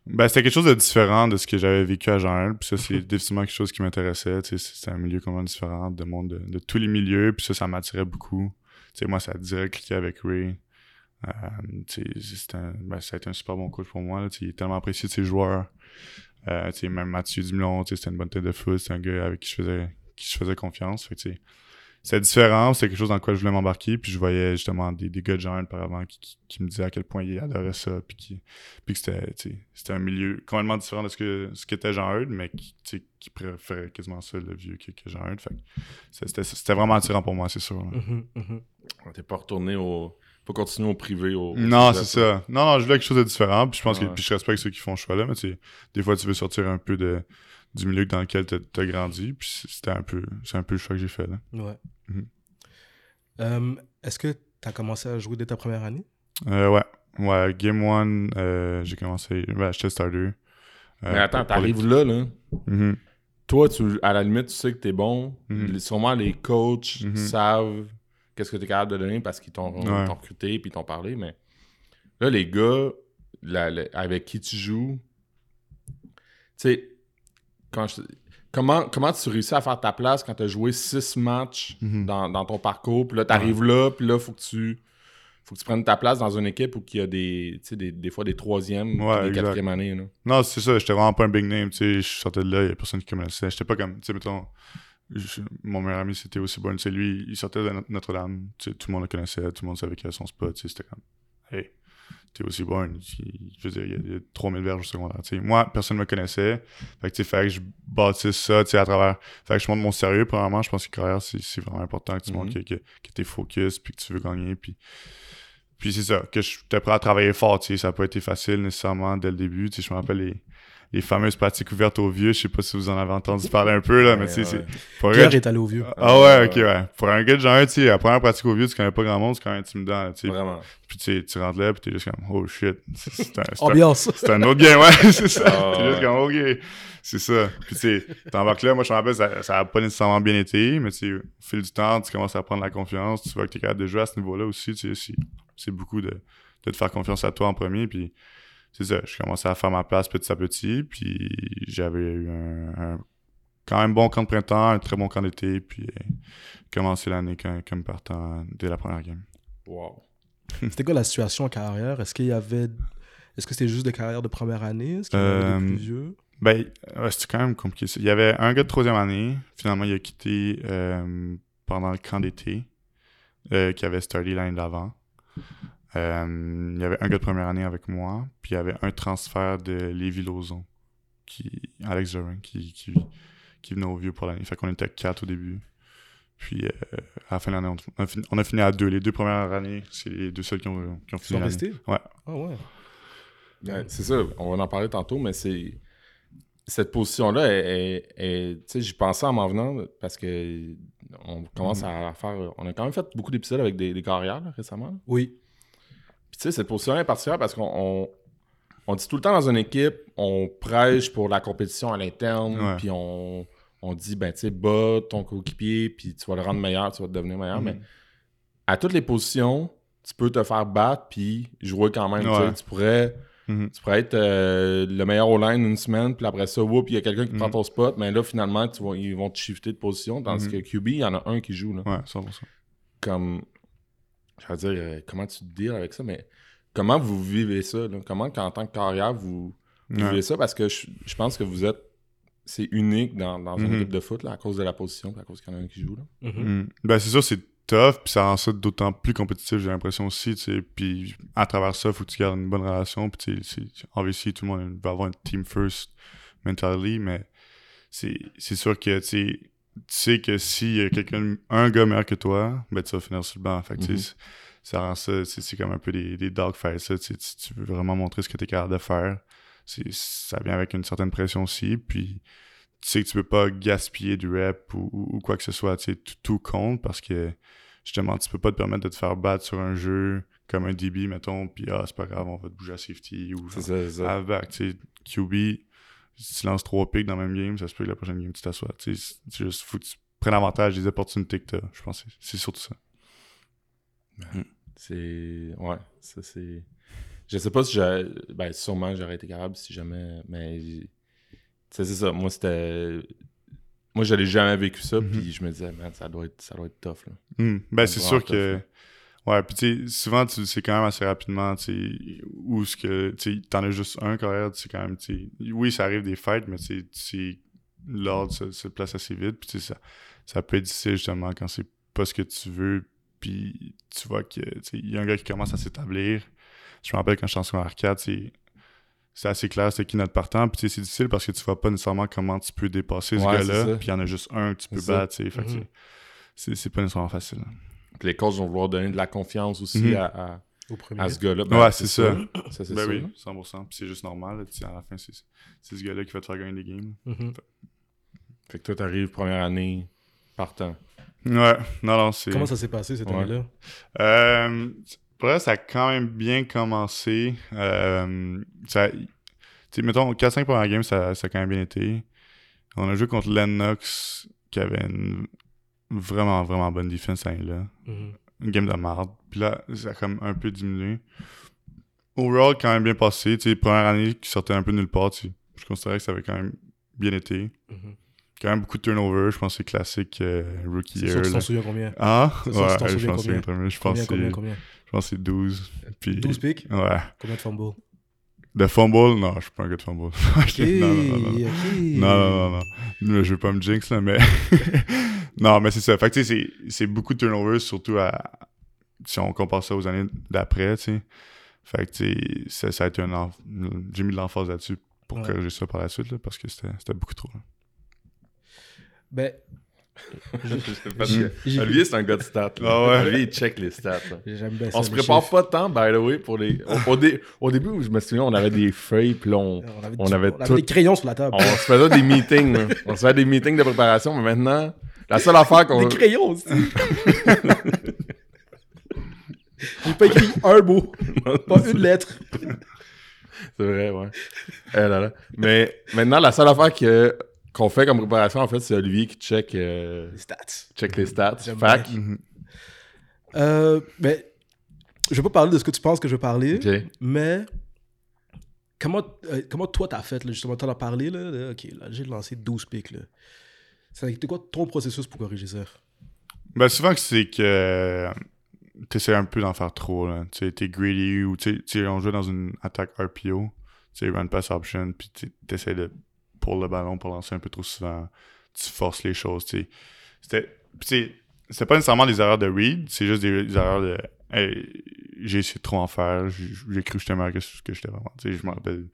Ben, c'était quelque chose de différent de ce que j'avais vécu à Jean Puis ça, c'est définitivement quelque chose qui m'intéressait. C'était un milieu complètement différent, de monde de, de tous les milieux. Puis ça, ça m'attirait beaucoup. Tu sais, moi, ça a direct cliqué avec Ray. Euh, c'était un- ben, ça a été un super bon coach pour moi. Là. Il est tellement apprécié de ses joueurs. Euh, tu sais, même Mathieu Dumlon, tu sais, c'était une bonne tête de foot. C'était un gars avec qui je faisais, qui je faisais confiance. Fait que, tu sais, c'était différent, c'était quelque chose dans quoi je voulais m'embarquer. Puis je voyais justement des, des gars de Jean par avant qui, qui, qui me disaient à quel point ils adoraient ça. Puis, qui, puis que c'était, tu sais, c'était un milieu complètement différent de ce que ce qu'était Jean Heard, mais qui, tu sais, qui préférait quasiment ça, le vieux, que, que Jean Heard. Fait que c'était, c'était vraiment attirant pour moi, c'est sûr. mhm. On T'es pas retourné au. Pas continuer au privé. Au, au Non, c'est ça. Non, non, je voulais quelque chose de différent. Puis je pense Ouais. que puis je respecte ceux qui font ce choix-là, mais tu sais, des fois, tu veux sortir un peu de, du milieu dans lequel tu as grandi. Puis c'était un peu, c'est un peu le choix que j'ai fait. Là. Ouais. Mhm. Euh, Est-ce que tu as commencé à jouer dès ta première année? Euh, ouais. Ouais, Game 1, j'ai commencé. Ben, j'étais starter. Euh, Mais attends, pour- pour les- t'arrives là, là. Mhm. Toi, tu, à la limite, tu sais que t'es bon. Mhm. Sûrement, les coachs savent qu'est-ce que t'es capable de donner parce qu'ils t'ont Ouais. recruté puis ils t'ont parlé. Mais là, les gars la- la- avec qui tu joues, tu sais, quand je- comment, comment tu réussis à faire ta place quand tu as joué six matchs Mhm. dans, dans ton parcours, puis là, tu arrives là, puis là, faut que tu faut que tu prennes ta place dans une équipe où il y a des, tu sais, des, des fois des troisièmes, Ouais, des quatrièmes années. Là. Non, c'est ça, j'étais vraiment pas un big name, tu sais, je sortais de là, il y a personne qui me connaissait. J'étais pas comme, tu sais, mettons, je- mon meilleur ami c'était aussi bon, sais, lui, il sortait de Not- Notre-Dame, tout le monde le connaissait, tout le monde savait qu'il avait son spot, c'était comme, hey, t'es aussi bon, il- je veux dire, il y a, il y a 3000 verges au secondaire, tu sais. Moi, personne me connaissait, fait que, tu sais, fallait que je bâtisse ça, à travers, fait que je montre mon sérieux, premièrement, je pense que carrière, c'est c'est vraiment important que tu Mhm. montres que, que, que t'es focus, puis que tu veux gagner, puis puis c'est ça, que j'étais prêt à travailler fort, tu sais, ça n'a pas été facile nécessairement dès le début, tu sais, je me rappelle les, les fameuses pratiques ouvertes aux vieux. Je sais pas si vous en avez entendu parler un peu, là, mais Ouais, tu sais, ouais. c'est. pour un Pierre est allé au vieux. Ah ouais, ok, ouais. Pour un gars de genre, tu sais, la première pratique aux vieux, tu connais pas grand monde, c'est quand même intimidant, tu sais. Vraiment. Puis tu sais, tu rentres là, puis t'es juste comme, oh shit. C'est un, c'est un- Ambiance. c'est un autre game, ouais, c'est ça. Ah, T'es juste comme, ok. C'est ça. Puis tu sais, t'embarques là, moi je me rappelle, ça, ça a pas nécessairement bien été, mais tu sais, au fil du temps, tu commences à prendre la confiance, tu vois que t'es capable de jouer à ce niveau-là aussi, tu sais, c'est- c'est beaucoup de, de te faire confiance à toi en premier, puis c'est ça, je commençais à faire ma place petit à petit, puis j'avais eu un, un quand même bon camp de printemps, un très bon camp d'été, puis euh, commencer l'année comme, comme partant dès la première game. Wow. C'était quoi la situation en carrière? Est-ce qu'il y avait. Est-ce que c'était juste des carrières de première année? Est-ce qu'il y avait Euh, des plus vieux? Ben, ouais, c'était quand même compliqué. Il y avait un gars de troisième année. Finalement, il a quitté euh, pendant le camp d'été euh, qui avait starté l'année d'avant. Euh, il y avait un gars de première année avec moi. Puis il y avait un transfert de Lévis-Lauzon, qui, Alex Durin, qui, qui, qui venait au vieux pour l'année. Fait qu'on était quatre au début. Puis euh, à la fin de l'année, on, on a fini- fini à deux. Les deux premières années, c'est les deux seuls qui ont, qui ont Ils fini sont restés? Ouais. Ah ouais. Ouais, c'est ça, on va en parler tantôt, mais c'est. Cette position-là, j'y pensais en m'en venant parce que on commence à faire. On a quand même fait beaucoup d'épisodes avec des, des carrières là, récemment. là. Oui. Puis tu sais, cette position-là est particulière parce qu'on on, on dit tout le temps dans une équipe, on prêche pour la compétition à l'interne, puis on, on dit, ben tu sais, bats ton coéquipier, puis tu vas le rendre meilleur, tu vas devenir meilleur. Mhm. Mais à toutes les positions, tu peux te faire battre, puis jouer quand même. tu sais. Ouais. Tu pourrais. Mhm. Tu pourrais être euh, le meilleur au line une semaine, puis après ça, il y a quelqu'un qui prend Mhm. ton spot, mais là, finalement, tu vas- ils vont te shifter de position. Tandis Mhm. que QB, il y en a un qui joue. Là. Ouais, 100%. Comme. Je veux dire, euh, comment tu te deals avec ça, mais comment vous vivez ça? là? Comment, qu'en tant que carrière, vous, vous Ouais. vivez ça? Parce que je, je pense que vous êtes. C'est unique dans, dans une Mhm. équipe de foot, là, à cause de la position, puis à cause qu'il y en a un qui joue. Là. Mhm. Mm. Ben, c'est sûr, c'est tough, puis ça rend ça d'autant plus compétitif, j'ai l'impression aussi. Puis à travers ça, faut que tu gardes une bonne relation, puis c'est- obviously, tout le monde va avoir une team first mentality, mais c'est c'est sûr que, tu sais, tu sais que s'il y a quelqu'un, un gars meilleur que toi, ben tu vas finir sur le banc. Fait que, Mhm. ça rend ça, c'est comme un peu des, des dogfights, ça, tu veux vraiment montrer ce que tu es capable de faire. Ça vient avec une certaine pression aussi, puis tu sais que tu peux pas gaspiller du rep ou, ou- ou quoi que ce soit, tu sais, tout, tout compte parce que justement, tu peux pas te permettre de te faire battre sur un jeu comme un DB, mettons, puis ah, c'est pas grave, on va te bouger à safety ou ça, ça. à back, tu sais, QB, si tu lances trois picks dans le même game, ça se peut que la prochaine game, tu t'assois, tu sais, c'est- juste, faut que tu prennes avantage des opportunités que t'as, je pense, que c'est- c'est surtout ça. C'est. Ouais, ça c'est. Je sais pas si j'ai. Ben, sûrement j'aurais été capable si jamais. Mais. Tu sais, c'est ça. Moi, c'était. Moi, j'avais jamais vécu ça, Mhm. puis je me disais, man, ça doit être, ça doit être tough, là. Hmm. Ben, C'est sûr que. Ouais, puis tu sais, souvent, sais quand même assez rapidement, tu sais, où ce que. Tu sais, t'en as juste un carrière, sais, quand même, tu. Oui, ça arrive des fights, mais tu sais, l'ordre se, se place assez vite, puis tu sais, ça, ça peut être difficile justement quand c'est pas ce que tu veux, puis tu vois que, tu sais, il y a un gars qui commence à s'établir. Je me rappelle quand je suis en secondaire 4, c'est. C'est assez clair, c'est qui notre partant. Puis tu sais, c'est difficile parce que tu vois pas nécessairement comment tu peux dépasser ce Ouais, c'est gars-là. Puis il y en a juste un que tu peux C'est battre, tu sais. Fait que Mhm. c'est- c'est pas nécessairement facile. Puis les coachs vont vouloir donner de la confiance aussi Mhm. à, à, Au premier. à ce gars-là. Ouais, c'est ça. Ben ça. oui, là. 100%. Puis c'est juste normal. là, à la fin, c'est ce gars-là qui va te faire gagner des games. Mhm. Fait que toi, t'arrives première année partant. Ouais, non, non, c'est. Comment ça s'est passé cette Ouais. année-là? Euh, pour vrai, ça a quand même bien commencé. Euh, ça, tu sais, mettons, 4-5 premières games, ça, ça a quand même bien été. On a joué contre Lennox, qui avait une vraiment, vraiment bonne défense cette année-là. Mhm. Une game de marde. Puis là, ça a comme un peu diminué. Overall, quand même bien passé. Tu sais, première année qui sortait un peu nulle part, tu sais, je considérais que ça avait quand même bien été. Mhm. Quand même beaucoup de turnover, je pense que c'est classique euh, rookie year. tu là. t'en souviens combien? Ah, C'est sûr, tu t'en ouais, je pense que combien? je pense Combien, que combien, c'est- combien je pense que c'est 12. Puis, 12 pics? Ouais. Combien de fumbles? De fumble, non, je suis pas un gars de fumble. Non, non, non, non. Non, non, non, non. Là, Je veux pas me jinx, là, mais. non, mais c'est ça. Fait que, tu sais, c'est- beaucoup de turnovers, surtout à. Si on compare ça aux années d'après, tu sais. Fait que, tu sais, ça, ça a été un. enf- J'ai mis de l'emphase là-dessus pour Ouais. corriger ça par la suite, là, parce que c'était beaucoup trop. là. Ben, que J'ai- Olivier, c'est un gars de stats. là. Ah ouais. Olivier, il check les stats. là. J'aime bien ça. On se prépare chiffres. pas tant, by the way, pour les. Au, au dé- au début, je me souviens, on avait des feuilles, puis là, on, On avait, on du- avait on avait des crayons sur la table. on se faisait des meetings. On se faisait des meetings de préparation, mais maintenant, la seule affaire qu'on. Des crayons aussi. J'ai pas écrit un mot, pas une lettre. C'est vrai, ouais. Eh là là. Mais maintenant, la seule affaire que, qu'on fait comme préparation, en fait, c'est Olivier qui check, euh, Les stats. check les stats. Fac. Euh, mais je vais pas parler de ce que tu penses que je vais parler, mais comment, euh, comment toi t'as fait, là, justement, t'en as parlé, là, ok, là, j'ai lancé 12 pics, là. C'était quoi ton processus pour corriger ça? Ben, souvent, que c'est que tu essaies un peu d'en faire trop. Là. Tu sais, t'es greedy ou tu sais- on joue dans une attaque RPO, tu sais, run pass option, puis tu essaies de pour le ballon pour lancer un peu trop souvent. Tu forces les choses. C'était. c'était pas nécessairement des erreurs de read, c'est juste des, des erreurs de. Hey, j'ai essayé de trop en faire, j'ai cru que j'étais meilleur que ce que j'étais vraiment. Tu sais, je me rappelle,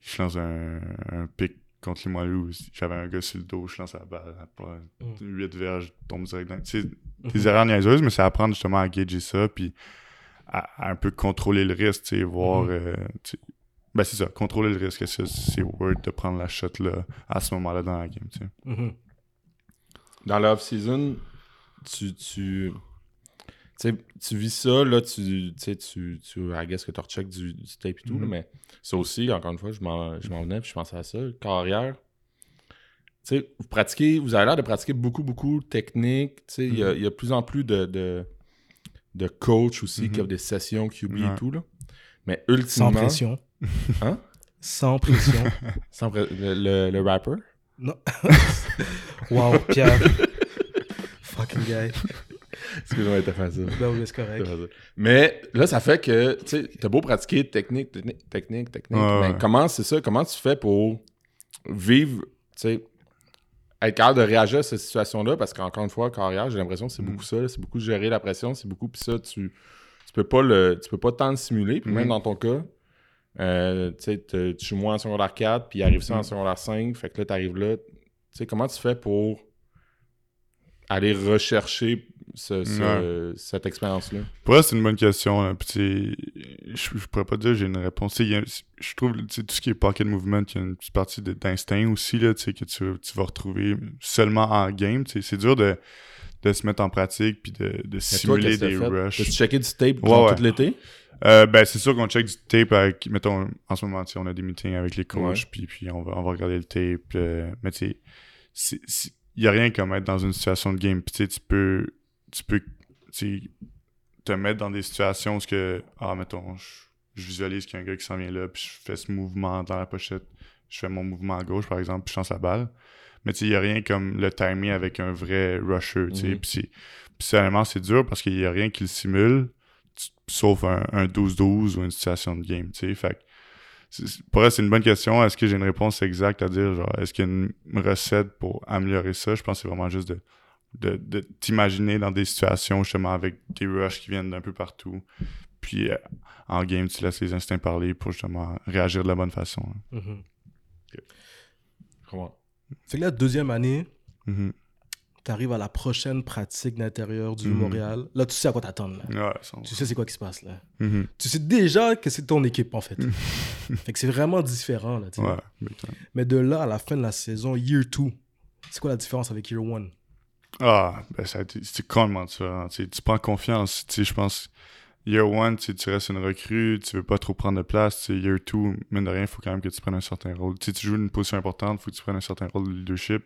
je lance un, un pick contre les Moilous, j'avais un gars sur le dos, je lance la balle, à pas Mm. 8 verges, tombe direct dans. Tu sais, Mhm. des erreurs niaiseuses, mais c'est apprendre justement à gager ça, puis à, à un peu contrôler le risque, tu sais, voir. Mhm. euh, tu sais, ben, c'est ça, contrôler le risque. C'est c'est word de prendre la shot là, à ce moment-là dans la game, tu sais. Mhm. Dans l'off-season, tu, tu, tu vis ça, là, tu, tu sais, tu, tu, I guess que tu recheck du, du tape et tout, là, Mhm. mais ça aussi, encore une fois, je m'en, je m'en venais, puis je pensais à ça, carrière. Tu sais, vous pratiquez, vous avez l'air de pratiquer beaucoup, beaucoup de techniques, tu sais, il y a- il y, a de plus en plus de, de, de coachs aussi qui Mhm. offrent des sessions QB et Ouais. tout, là. Mais Sans ultimement... pression. Hein? Sans pression. Sans le, le, le rapper? non. wow, Pierre. Fucking guy. Excuse-moi, t'as fait ça. Ben oui, c'est correct. Mais là, ça fait que, tu sais, t'as beau pratiquer technique, technique, technique, technique. Ouais, mais ouais. comment c'est ça? Comment tu fais pour vivre, tu sais, être capable de réagir à cette situation-là? Parce qu'encore une fois, carrière, j'ai l'impression que c'est Mm. beaucoup ça. là. C'est beaucoup gérer la pression, c'est beaucoup. Puis ça, tu, tu peux pas le, tu peux pas tant le simuler. Puis même Mhm. dans ton cas, euh, tu tu joues moins en secondaire 4, puis il arrive ça en Mhm. secondaire 5. Fait que là, t'arrives là. Tu sais, comment tu fais pour aller rechercher ce- ce- cette expérience-là? Pour vrai, c'est une bonne question. Là. Puis, tu je, je pourrais pas dire que j'ai une réponse. Tu a- je trouve tu tout ce qui est pocket movement, il y a une petite partie d'instinct aussi là, tu que tu, tu vas retrouver seulement en game. tu. C'est dur de, de se mettre en pratique puis de, de Mais toi, simuler des rushs. T'as-tu checké du tape Ouais, genre ouais. tout l'été? Euh, ben, c'est sûr qu'on check du tape avec, mettons, en ce moment, on a des meetings avec les coachs, puis, puis on, va, on va regarder le tape. euh, mais tu sais, il y a rien comme être dans une situation de game. Puis tu sais, tu peux, tu peux, te mettre dans des situations où, ce que, ah, mettons, je, je visualise qu'il y a un gars qui s'en vient là, puis je fais ce mouvement dans la pochette. Je fais mon mouvement à gauche, par exemple, puis je lance la balle. Mais tu sais, il y a rien comme le timing avec un vrai rusher, tu sais. Puis c'est- puis sérieusement, c'est dur parce qu'il y a rien qui le simule sauf un un 12-12 ou une situation de game, tu sais. Fait c'est- c'est- pour c'est une bonne question. Est-ce que j'ai une réponse exacte à dire, genre, est-ce qu'il y a une recette pour améliorer ça? Je pense que c'est vraiment juste de, de, de t'imaginer dans des situations, justement, avec des rushs qui viennent d'un peu partout. Puis, euh, en game, tu laisses les instincts parler pour, justement, réagir de la bonne façon. hein. Mhm. Comment? Fait que là, deuxième année, Mhm. t'arrives à la prochaine pratique d'intérieur du Mhm. Montréal. Là, tu sais à quoi t'attendre. Ouais, Tu sais c'est quoi qui se passe là. Mhm. Tu sais déjà que c'est ton équipe en fait. fait que c'est vraiment différent là. tu. Ouais. Mais de là à la fin de la saison, year 2, c'est quoi la différence avec year 1 Ah, ben c'est complètement différent. Tu tu prends confiance. Tu je pense, year one, tu sais, tu restes une recrue, tu veux pas trop prendre de place. Tu year two, mine de rien, il faut quand même que tu prennes un certain rôle. Tu sais, tu joues une position importante, il faut que tu prennes un certain rôle de leadership.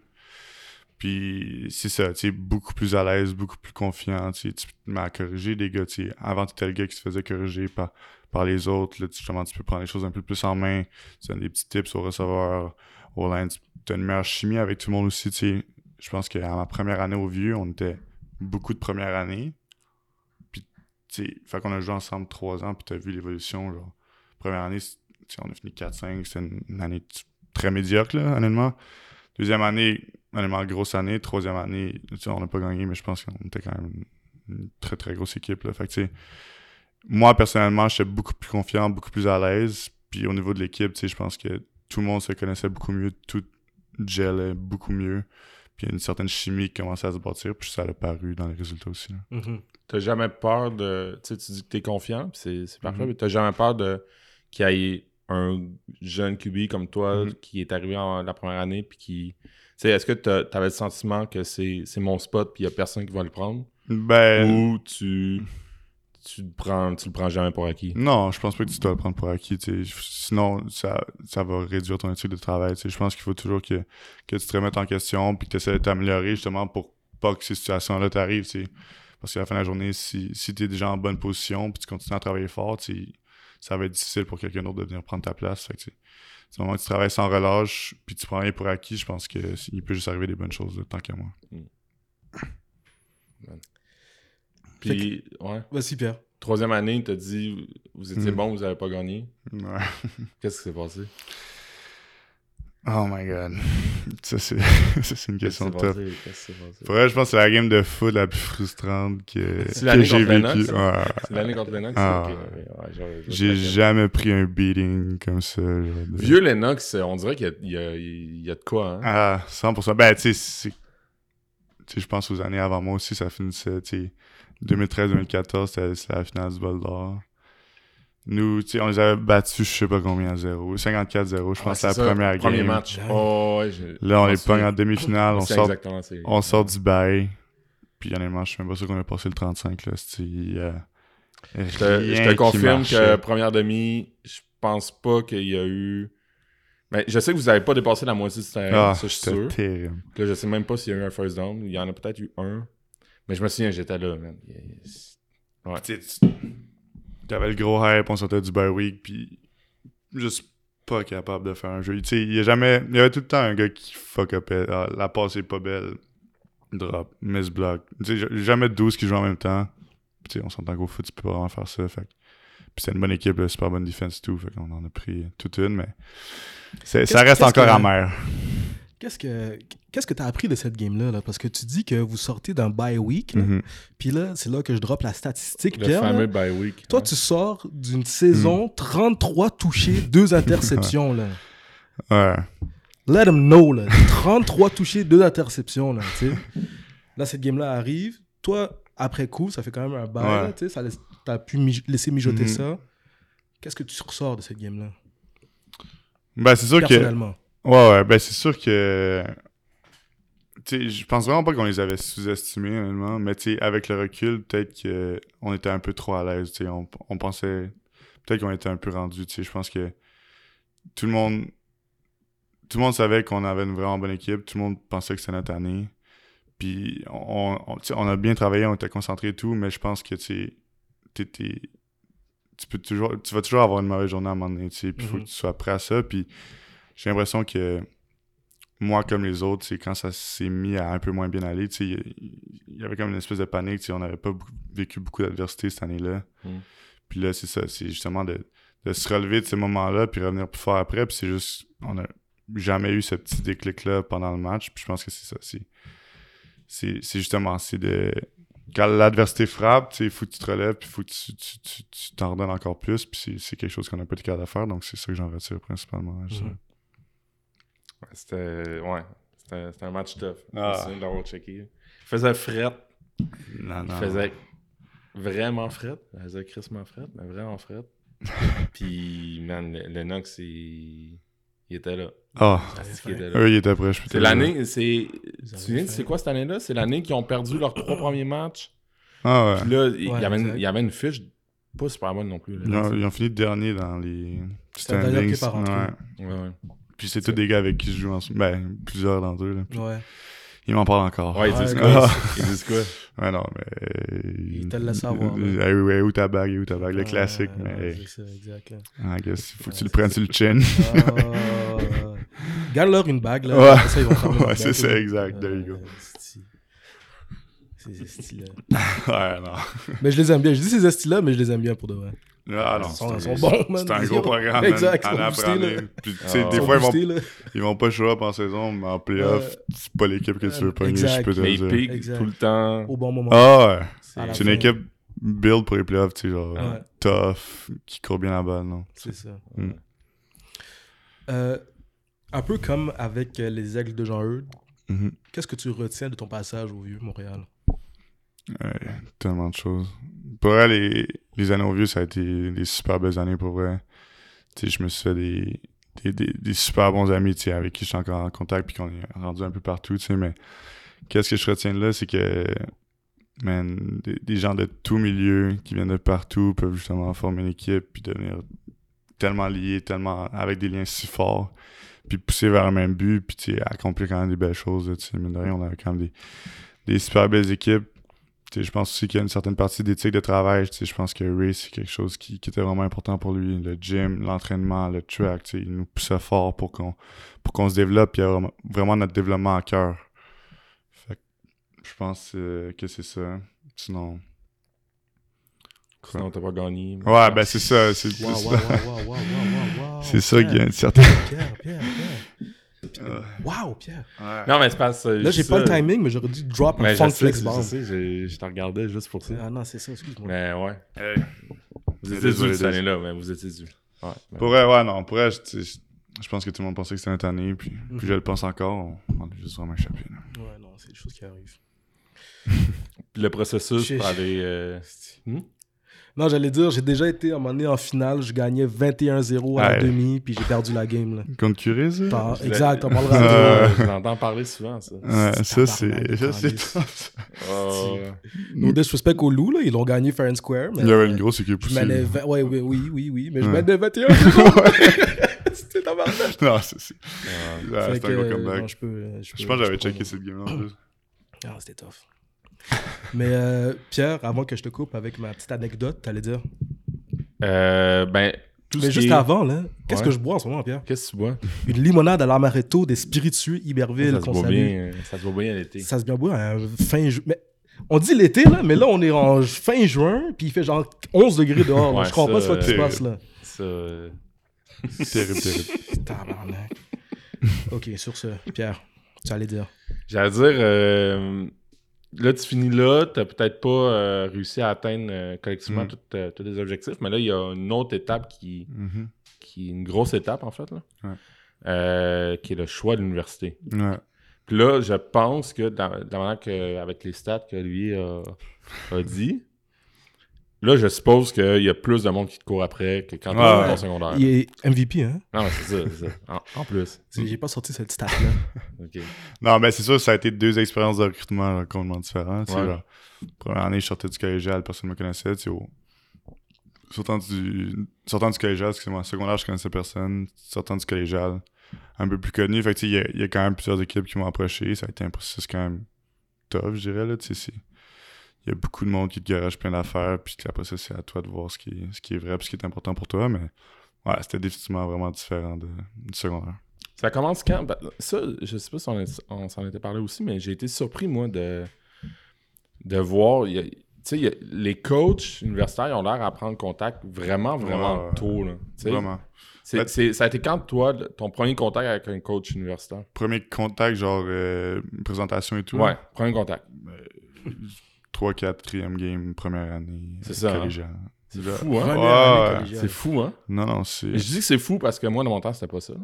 Puis c'est ça, tu sais, beaucoup plus à l'aise, beaucoup plus confiant. Tu tu à corriger des gars. Tu avant, tu étais le gars qui se faisait corriger par, par les autres. Là, tu, justement, tu peux prendre les choses un peu plus en main. Tu donnes des petits tips au receveur, au line. Tu as une meilleure chimie avec tout le monde aussi. Tu sais, je pense qu'à ma première année au vieux, on était beaucoup de première année. Puis, tu sais, qu'on a joué ensemble trois ans, puis t'as vu l'évolution, genre. Première année, tu on a fini 4-5, c'était une, année très médiocre, là, honnêtement. Deuxième année, honnêtement, grosse année. Troisième année, on n'a pas gagné, mais je pense qu'on était quand même une, très, très grosse équipe, là. Fait que, tu sais, moi, personnellement, j'étais beaucoup plus confiant, beaucoup plus à l'aise. Puis au niveau de l'équipe, je pense que tout le monde se connaissait beaucoup mieux, tout gelait beaucoup mieux. Puis une certaine chimie qui commençait à se bâtir, puis ça a paru dans les résultats aussi. là. Mhm. T'as jamais peur de. Tu sais, tu dis que t'es confiant, puis c'est parfait, Mhm. mais t'as jamais peur de qu'il y ait un jeune QB comme toi Mhm. qui est arrivé en la première année, puis qui. Tu sais, est-ce que t'as- t'avais le sentiment que c'est mon spot, puis il y a personne qui va le prendre? Ben, Ou tu. Tu le prends, tu le prends jamais pour acquis? Non, je pense pas que tu dois le prendre pour acquis. tu. Sinon, ça, ça va réduire ton éthique de travail. tu. Je pense qu'il faut toujours que, que tu te remettes en question puis que tu essaies de t'améliorer justement pour pas que ces situations-là t'arrivent. tu. Parce qu'à la fin de la journée, si, si tu es déjà en bonne position puis tu continues à travailler fort, tu ça va être difficile pour quelqu'un d'autre de venir prendre ta place. Fait que, tu du moment que tu travailles sans relâche puis tu prends rien pour acquis, je pense qu'il peut juste arriver des bonnes choses, là, tant qu'à moi. Puis, ouais. Vas-y, Pierre. Troisième année, t'as dit, vous étiez Mhm. bon, vous avez pas gagné. Ouais. Qu'est-ce qui s'est passé? Oh my god. Ça, c'est ça, c'est une question top. Pour vrai, je pense que c'est la game de foot la plus frustrante que, j'ai vécue. Ouais. C'est l'année contre Lennox? Ah. ok, ok, ouais, je- je- J'ai jamais pris un beating comme ça. de- Vieux Lennox, on dirait qu'il y a, il y y a de quoi, hein? Ah, 100%. Ben, tu sais, je pense aux années avant moi aussi, ça finissait, tu sais, 2013-2014, c'était c'était la finale du bol d'or. Nous, tu sais, on les avait battus, je sais pas combien à zéro. 54-0, je Ah, pense, c'est la ça, première Premier game. match. Ouais. Oh, ouais, je- Là, on pogne souviens. en demi-finale, on sort, on sort du bail. Puis honnêtement, je suis même pas sûr qu'on a passé le 35, là. Euh, Je te, je confirme que première demi, je pense pas qu'il y a eu. Mais je sais que vous avez pas dépassé la moitié du terrain, Ah, ça je suis sûr. terrible. Là, je sais même pas s'il y a eu un first down. Il y en a peut-être eu un. Mais je me souviens, j'étais là, man. Yes. Ouais. Tu sais, tu- T'avais le gros hype, on sortait du bye week, puis juste pas capable de faire un jeu. Tu sais, il y a jamais... Il y avait tout le temps un gars qui fuck up. ah, la passe est pas belle. Drop, miss block. Tu sais, jamais 12 qui jouent en même temps. Tu sais, on s'entend qu'au foot, tu peux pas vraiment faire ça. Fait Puis c'est une bonne équipe, là, super bonne défense et tout. Fait qu'on en a pris toute une, mais ça reste encore amer. Qu'est-ce que qu'est-ce que tu as appris de cette game-là? Là? Parce que tu dis que vous sortez d'un bye week, là, Mhm. puis là, c'est là que je drop la statistique, Le Pierre. là. fameux bye week. Toi, ouais. tu sors d'une saison 33 touchés, 2 interceptions. là. Ouais. Let them know. Là. 33 touchés, 2 interceptions. Là, là, cette game-là arrive. Toi, après coup, ça fait quand même un bail. Ouais. tu T'as pu mij- laisser mijoter Mhm. ça. Qu'est-ce que tu ressors de cette game-là? Ben, c'est sûr que... Ouais, ouais, ben c'est sûr que. Tu je pense vraiment pas qu'on les avait sous-estimés, honnêtement. Mais tu sais, avec le recul, peut-être qu'on était un peu trop à l'aise. Tu sais, on, on pensait. Peut-être qu'on était un peu rendu. Tu sais, je pense que tout le monde. Tout le monde savait qu'on avait une vraiment bonne équipe. Tout le monde pensait que c'était notre année. Puis on, on, on a bien travaillé, on était concentrés et tout, mais je pense que tu tu peux toujours, tu vas toujours avoir une mauvaise journée à un moment donné, tu sais, puis il faut Mhm. que tu sois prêt à ça. Puis j'ai l'impression que moi, comme les autres, c'est quand ça s'est mis à un peu moins bien aller, tu sais, il y- avait comme une espèce de panique, tu sais, on n'avait pas vécu beaucoup d'adversité cette année-là. Mhm. Puis là, c'est ça, c'est justement de, de se relever de ces moments-là, puis revenir plus fort après, puis c'est juste, on a jamais eu ce petit déclic-là pendant le match, puis je pense que c'est ça, c'est c'est c'est justement, c'est de... Quand l'adversité frappe, tu sais, il faut que tu te relèves, puis il faut que tu tu- tu- tu t'en redonnes encore plus, puis c'est- c'est quelque chose qu'on n'a pas été capable de faire, donc c'est ça que j'en retire principalement. C'était. Ouais. C'était c'était un match tough. Ah. Souviens de l'avoir checké. Il faisait fret. Non, Il non. faisait vraiment fret. Il faisait crissement fret, mais vraiment fret. Puis, man, le- Lennox, il... il était là. Ah, Asti qu'il était là. eux, ils étaient prêts, C'est l'année, c'est. Tu c'est quoi cette année-là? C'est l'année qu'ils ont perdu leurs trois premiers matchs. Ah ouais. Puis là, il y avait une- il y avait une fiche pas super bonne non plus. là. Ils ont, ils ont fini dernier dans les C'est la dernière qui est pas rentrée. Ouais. Ouais, ouais. Puis c'est tous des gars avec qui je joue en ce Ben, plusieurs d'entre eux. Là. Puis Ouais. Ils m'en parlent encore. Ouais, ils disent Ouais, quoi? Ils disent quoi? Ouais, non, mais. Ils te le laissent savoir, là. Eh oui, où ta bague, où ta bague, le classique, ouais, mais. C'est ça, exact. Là. I guess, faut que tu le prennes sur le chin. Ah, Garde-leur une bague, là. Ouais. C'est ça, exact, there you go. Euh, Ces estis-là. ouais, non. Mais je les aime bien. Je dis ces estis-là, mais je les aime bien pour de vrai. Ah non, Ils sont, c'est ils sont bons, man. C'est un Ils gros programme. Exact, man, ils sont année boostés, après là. année. Puis, tu sais, des Ils fois, ils vont, là. ils vont pas show up en saison, mais en playoff, Ouais. c'est pas l'équipe que tu veux Euh, pogner, exact. je peux te Mais ils dire. piquent Exact. tout le temps. Au bon moment. Ah ouais. C'est une équipe build pour les playoffs, tu sais, genre Ouais. tough, qui court bien la balle, non? C'est ça. Mm. Euh, un peu comme avec euh, les Aigles de Jean-Eudes, Mhm. qu'est-ce que tu retiens de ton passage au vieux Montréal? Ouais, tellement de choses. Pour vrai, les, années au vieux, ça a été des super belles années pour vrai. Je me suis fait des, des, des, super bons amis, avec qui je suis encore en contact, puis qu'on est rendu un peu partout, mais qu'est-ce que je retiens de là, c'est que, man, des, gens de tout milieu qui viennent de partout peuvent justement former une équipe, puis devenir tellement liés, tellement avec des liens si forts, puis pousser vers le même but, puis accomplir quand même des belles choses, tu sais, mine de rien, on a quand même des, des super belles équipes. Je pense aussi qu'il y a une certaine partie d'éthique de travail. Je pense que Ray, c'est quelque chose qui, qui était vraiment important pour lui. Le gym, l'entraînement, le track, il nous poussait fort pour qu'on pour qu'on se développe. Puis il y a vraiment, vraiment notre développement à cœur. Fait que je pense euh, que c'est ça. Sinon. Sinon, t'as pas gagné. Ouais, ben c'est ça. C'est ça, waouh, waouh, waouh, waouh, waouh. c'est ça Pierre, qui a une certaine. Pierre, Pierre, Pierre. Waouh, Pierre. Non, mais c'est pas ça. Là, j'ai pas le timing, mais j'aurais dû drop un funk je sais, flex je bomb. sais, je, je te regardais juste pour ça. Ah non, c'est ça, excuse-moi. Mais ouais. Hey. Vous étiez dû cette année-là, mais vous étiez dû. Ouais. mais- Pour vrai, ouais, non. Pour vrai, je, sais, je pense que tout le monde pensait que c'était notre année. Puis, puis je le pense encore. On, est juste vraiment échappé. là. Ouais, non, c'est des choses qui arrivent. Puis le processus pour aller. euh, hmm? Non, j'allais dire, j'ai déjà été à un moment donné en finale, je gagnais 21-0 à la demi, puis j'ai perdu la game. Là. Contre Curie, ça? Par- exact, on parlera Euh, de Je l'entends parler souvent, ça. Ouais, ça, c'est. ça, c'est No disrespect au loup, là, ils l'ont gagné fair and square. Mais Il y avait une grosse équipe aussi. oui, oui, oui, oui, mais je Ouais. menais 21 C'était tabarnak. non, c'est. c'est- ouais. ouais, Fait C'était un gros comeback. non, je peux, je, peux- Je pense que j'avais checké cette game-là en plus. Ah, c'était tough. mais euh, Pierre, avant que je te coupe avec ma petite anecdote, t'allais dire? Euh, ben, tout mais juste est- avant, là, qu'est-ce Ouais. que je bois en ce moment, Pierre? Qu'est-ce que tu bois? Une limonade à l'amaretto des spiritueux Iberville ça, se salue. bien, euh, ça se voit bien l'été. Ça se bien un fin juin. Mais on dit l'été, là, mais là, on est en fin juin, puis il fait genre 11 degrés dehors. Ouais, je comprends pas ce qui se euh, passe, là. Ça, terrible, terrible. Tabarnak. ok, sur ce, Pierre, tu allais dire? J'allais dire, euh, là, tu finis là, tu peut-être pas euh, réussi à atteindre euh, collectivement Mm. tout, euh, tous les objectifs, mais là, il y a une autre étape qui, Mhm. qui est une grosse étape, en fait, là, Ouais. euh, qui est le choix de l'université. Ouais. Puis là, je pense que, dans, la manière que, avec les stats que lui a, a dit, là, je suppose qu'il y a plus de monde qui te court après que quand tu es ouais. au secondaire. Il est MVP, hein? Non, mais c'est ça, c'est ça. En, en plus. J'ai pas sorti cette stat-là. Non, mais c'est sûr, ça a été deux expériences de recrutement là, complètement différentes. Ouais. première année, je sortais du collégial, personne ne me connaissait. tu sais, au- Sortant du... sortant du collégial, excusez-moi, secondaire, je connaissais personne. Sortant du collégial, un peu plus connu. Fait que, tu sais, il y a- il y, a quand même plusieurs équipes qui m'ont approché. Ça a été un processus quand même tough, je dirais. Là, tu sais, il y a beaucoup de monde qui te garage plein d'affaires. Puis après ça, c'est à toi de voir ce qui, est, ce qui est vrai et ce qui est important pour toi. Mais ouais, c'était définitivement vraiment différent de, du secondaire. Ça commence quand? Ben, ça, je sais pas si on, s'en était parlé aussi, mais j'ai été surpris, moi, de, de voir. y a- Tu sais, il y a- les coachs universitaires ils ont l'air à prendre contact vraiment, vraiment Ouais, tôt. Là, Vraiment. c'est- Ben- ça a été quand, toi, ton premier contact avec un coach universitaire? Premier contact, genre euh, présentation et tout. Ouais, premier contact. 3, 4, 4e game, première année. C'est ça, hein? C'est fou, hein? Collégiale. C'est fou, hein? Non, non, c'est. Je dis que c'est fou parce que moi, dans mon temps, c'était pas ça.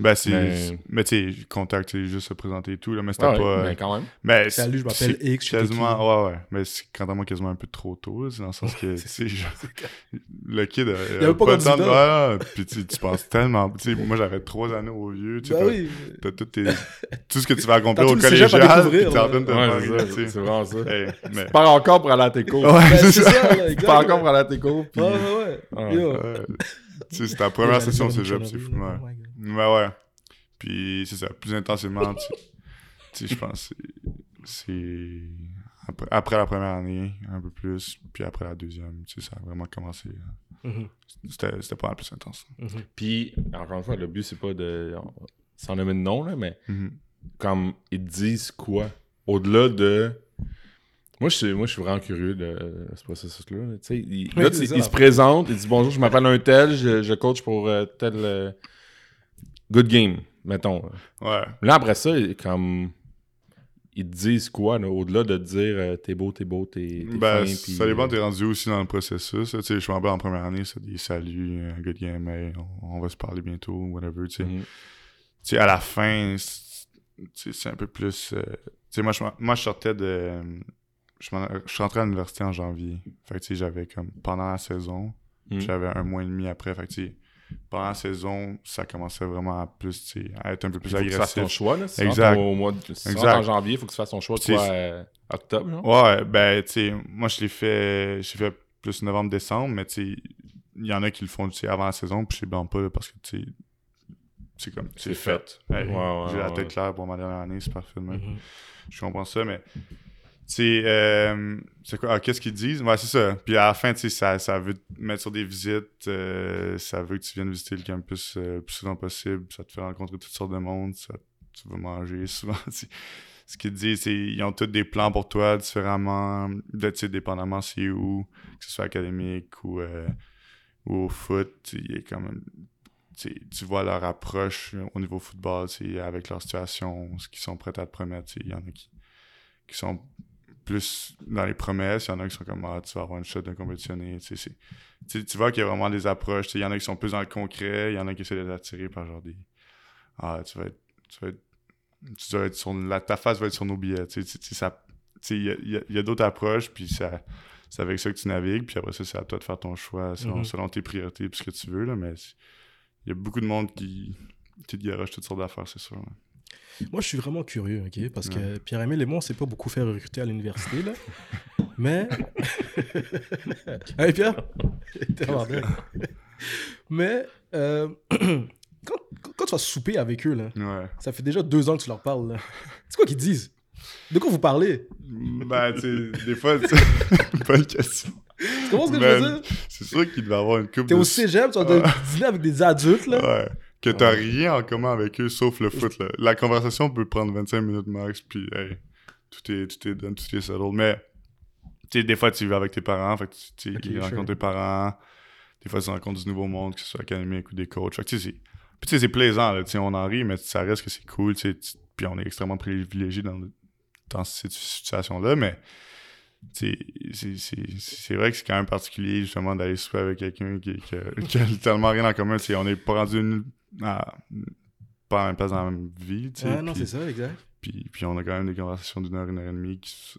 Ben, c'est. Mais- Mais, tu sais, contact, c'est juste se présenter et tout, là, mais c'était Ah ouais, pas. mais quand même. Mais Salut, je c'est- m'appelle c'est X, je? Quasiment, ouais, ouais. Mais c'est quant à moi quasiment un peu trop tôt, c'est dans le sens que, tu sais, le kid a, Il y avait pas temps de. candidat. Ouais, ouais, puis tu tu penses tellement. Tu sais, moi, j'avais trois années au vieux, tu t'as- oui. T'as tout, tes- tout ce que tu vas accomplir T'as au collégial, puis t'es en train de te faire, c'est ça, tu sais. c'est vraiment ça. Hey, mais. Tu pars encore pour aller à tes cours. Ouais, Ben, c'est c'est ça. Tu pars encore pour aller à tes cours. Ouais, ouais, ouais. Ah. Ouais. tu sais, c'était la première session une cégep, c'est fou, ouais. Mais ouais. Puis c'est ça, plus intensément, tu tu sais, je pense, c'est- après, après la première année, un peu plus, puis après la deuxième, tu sais, ça a vraiment commencé. euh, Mhm, C'était c'était pas mal plus intense. mhm. Puis, encore une fois, le but, c'est pas de. Sans nommer de nom, là, mais Mhm. comme ils te disent quoi Au-delà de. Moi, je suis, moi, je suis vraiment curieux de ce processus-là. là. Tu sais, il, Oui, il la se présente, il dit bonjour, je m'appelle un tel, je, je coach pour euh, tel. euh, good game, mettons. Ouais. Là, après ça, comme. Ils te disent quoi, là, au-delà de te dire euh, t'es beau, t'es beau, t'es Ben, fin, ça dépend, euh, t'es rendu aussi dans le processus. sais, je me rappelle en première année, c'est des saluts, un good game, hey, on, on va se parler bientôt, whatever, tu sais. mhm. à la fin, c'est- un peu plus. euh, tu sais, moi, je, moi, je sortais de. Je, suis rentré à l'université en janvier. Fait que, tu sais, j'avais comme. Pendant la saison, Mm. j'avais un mois et demi après. Fait que, tu sais, pendant la saison, ça commençait vraiment à plus, à être un peu plus Il faut que tu fasses ton agressif. choix, là. Si Exact. au mois de, si Exact. en janvier, il faut que tu fasses ton choix, toi, euh, octobre? Ouais, ben, tu sais, moi, je l'ai fait. J'ai fait plus novembre-décembre, mais, tu sais, il y en a qui le font, tu sais, avant la saison, puis je les blâme pas, là, parce que, tu sais, c'est comme. C'est fait. Hey, Ouais, ouais, J'ai la tête claire pour ma dernière année, c'est parfait. Mhm. Je comprends ça, mais. Euh, c'est quoi, ah, qu'est-ce qu'ils disent? Ouais, c'est ça. Puis à la fin, tu sais, ça, ça veut te mettre sur des visites, euh, ça veut que tu viennes visiter le campus euh, le plus souvent possible, ça te fait rencontrer toutes sortes de monde, ça, tu vas manger souvent. tu sais. Ce qu'ils disent, c'est ils ont tous des plans pour toi différemment, de, tu dépendamment c'est où, que ce soit académique ou, euh, au foot, il a quand même tu vois leur approche euh, au niveau football, avec leur situation, ce qu'ils sont prêts à te promettre. Il y en a qui, qui sont plus dans les promesses, il y en a qui sont comme ah, tu vas avoir une shot de compétitionner. Tu, sais, c'est- tu sais, tu vois qu'il y a vraiment des approches. tu sais, Il y en a qui sont plus dans le concret, il y en a qui essaient de par genre des Ah, tu vas être. Tu vas être, tu dois être sur la, ta face va être sur nos billets. Tu sais, ça- il y a, il y a- il y a d'autres approches, puis ça, c'est avec ça que tu navigues, puis après ça, c'est à toi de faire ton choix selon, Mhm. selon tes priorités et ce que tu veux, là, mais il y a beaucoup de monde qui, qui te garage toutes sortes d'affaires, c'est sûr. là. Moi, je suis vraiment curieux, OK? Parce que. Pierre-Emile et moi, on s'est pas beaucoup fait recruter à l'université, là. Mais... hey, Pierre! Mais, euh, quand, quand tu vas souper avec eux, là, Ouais. ça fait déjà deux ans que tu leur parles, là. C'est quoi qu'ils disent? De quoi vous parlez? Ben, tu sais, des fois, tu- bonne question. Tu comprends ce que je veux dire? C'est sûr qu'il devait avoir une coupe T'es de... au cégep, tu vas te dîner avec des adultes, là. Ouais. Que t'as rien en commun avec eux sauf le foot, là. La conversation peut prendre 25 minutes max, puis hey, tout est, tout est done, tout est settled. Mais, tu sais, des fois, tu vas avec tes parents, fait que tu sure. rencontrent tes parents. Des fois, tu rencontres du nouveau monde, que ce soit académique ou des coachs. Fait que, tu sais, c'est... Puis, tu sais, c'est plaisant, là, on en rit, mais ça reste que c'est cool, tu sais. tu- Puis, on est extrêmement privilégié dans, dans cette situation-là, mais c'est- vrai que c'est quand même particulier justement d'aller souper avec quelqu'un qui, qui, a- qui a tellement rien en commun. on n'est pas rendu une, à- pas à la même place dans la même vie. tu sais, Ouais, non, c'est ça, exact. puis, puis on a quand même des conversations d'une heure, une heure et demie qui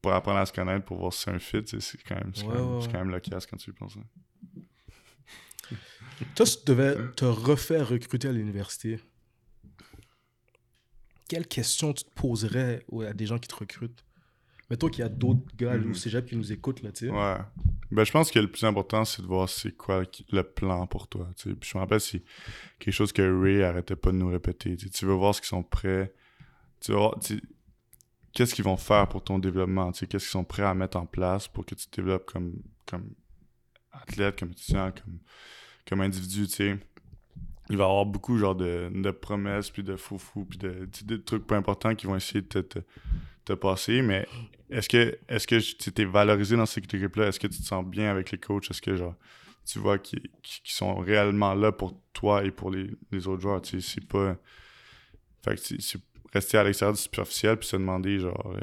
pour apprendre à se connaître, pour voir si c'est un fit. tu sais, C'est quand même, c'est Ouais, quand, même- ouais, c'est ouais. quand même loquace quand tu y penses. hein. Toi, si tu devais te refaire recruter à l'université, quelles questions tu te poserais à des gens qui te recrutent? Mettons qu'il y a d'autres gars Mhm. au cégep qui nous écoutent, là, tu sais. Ouais. Ben, je pense que le plus important, c'est de voir c'est quoi le plan pour toi. tu sais. Puis je me rappelle, c'est quelque chose que Ray arrêtait pas de nous répéter. Tu sais, tu veux voir ce qu'ils sont prêts. Tu veux voir, tu sais, qu'est-ce qu'ils vont faire pour ton développement. tu sais, Qu'est-ce qu'ils sont prêts à mettre en place pour que tu te développes comme, comme athlète, comme étudiant, comme, comme individu. tu sais. Il va y avoir beaucoup genre de, de promesses, puis de foufou, puis de, trucs pas importants qui vont essayer de te, te, te passer, mais est-ce que est-ce que tu es valorisé dans cette équipe-là? Est-ce que tu te sens bien avec les coachs? Est-ce que genre tu vois qu'ils sont réellement là pour toi et pour les, les autres joueurs? Tu c'est pas. Fait que c'est- rester à l'extérieur du superficiel puis se demander genre euh,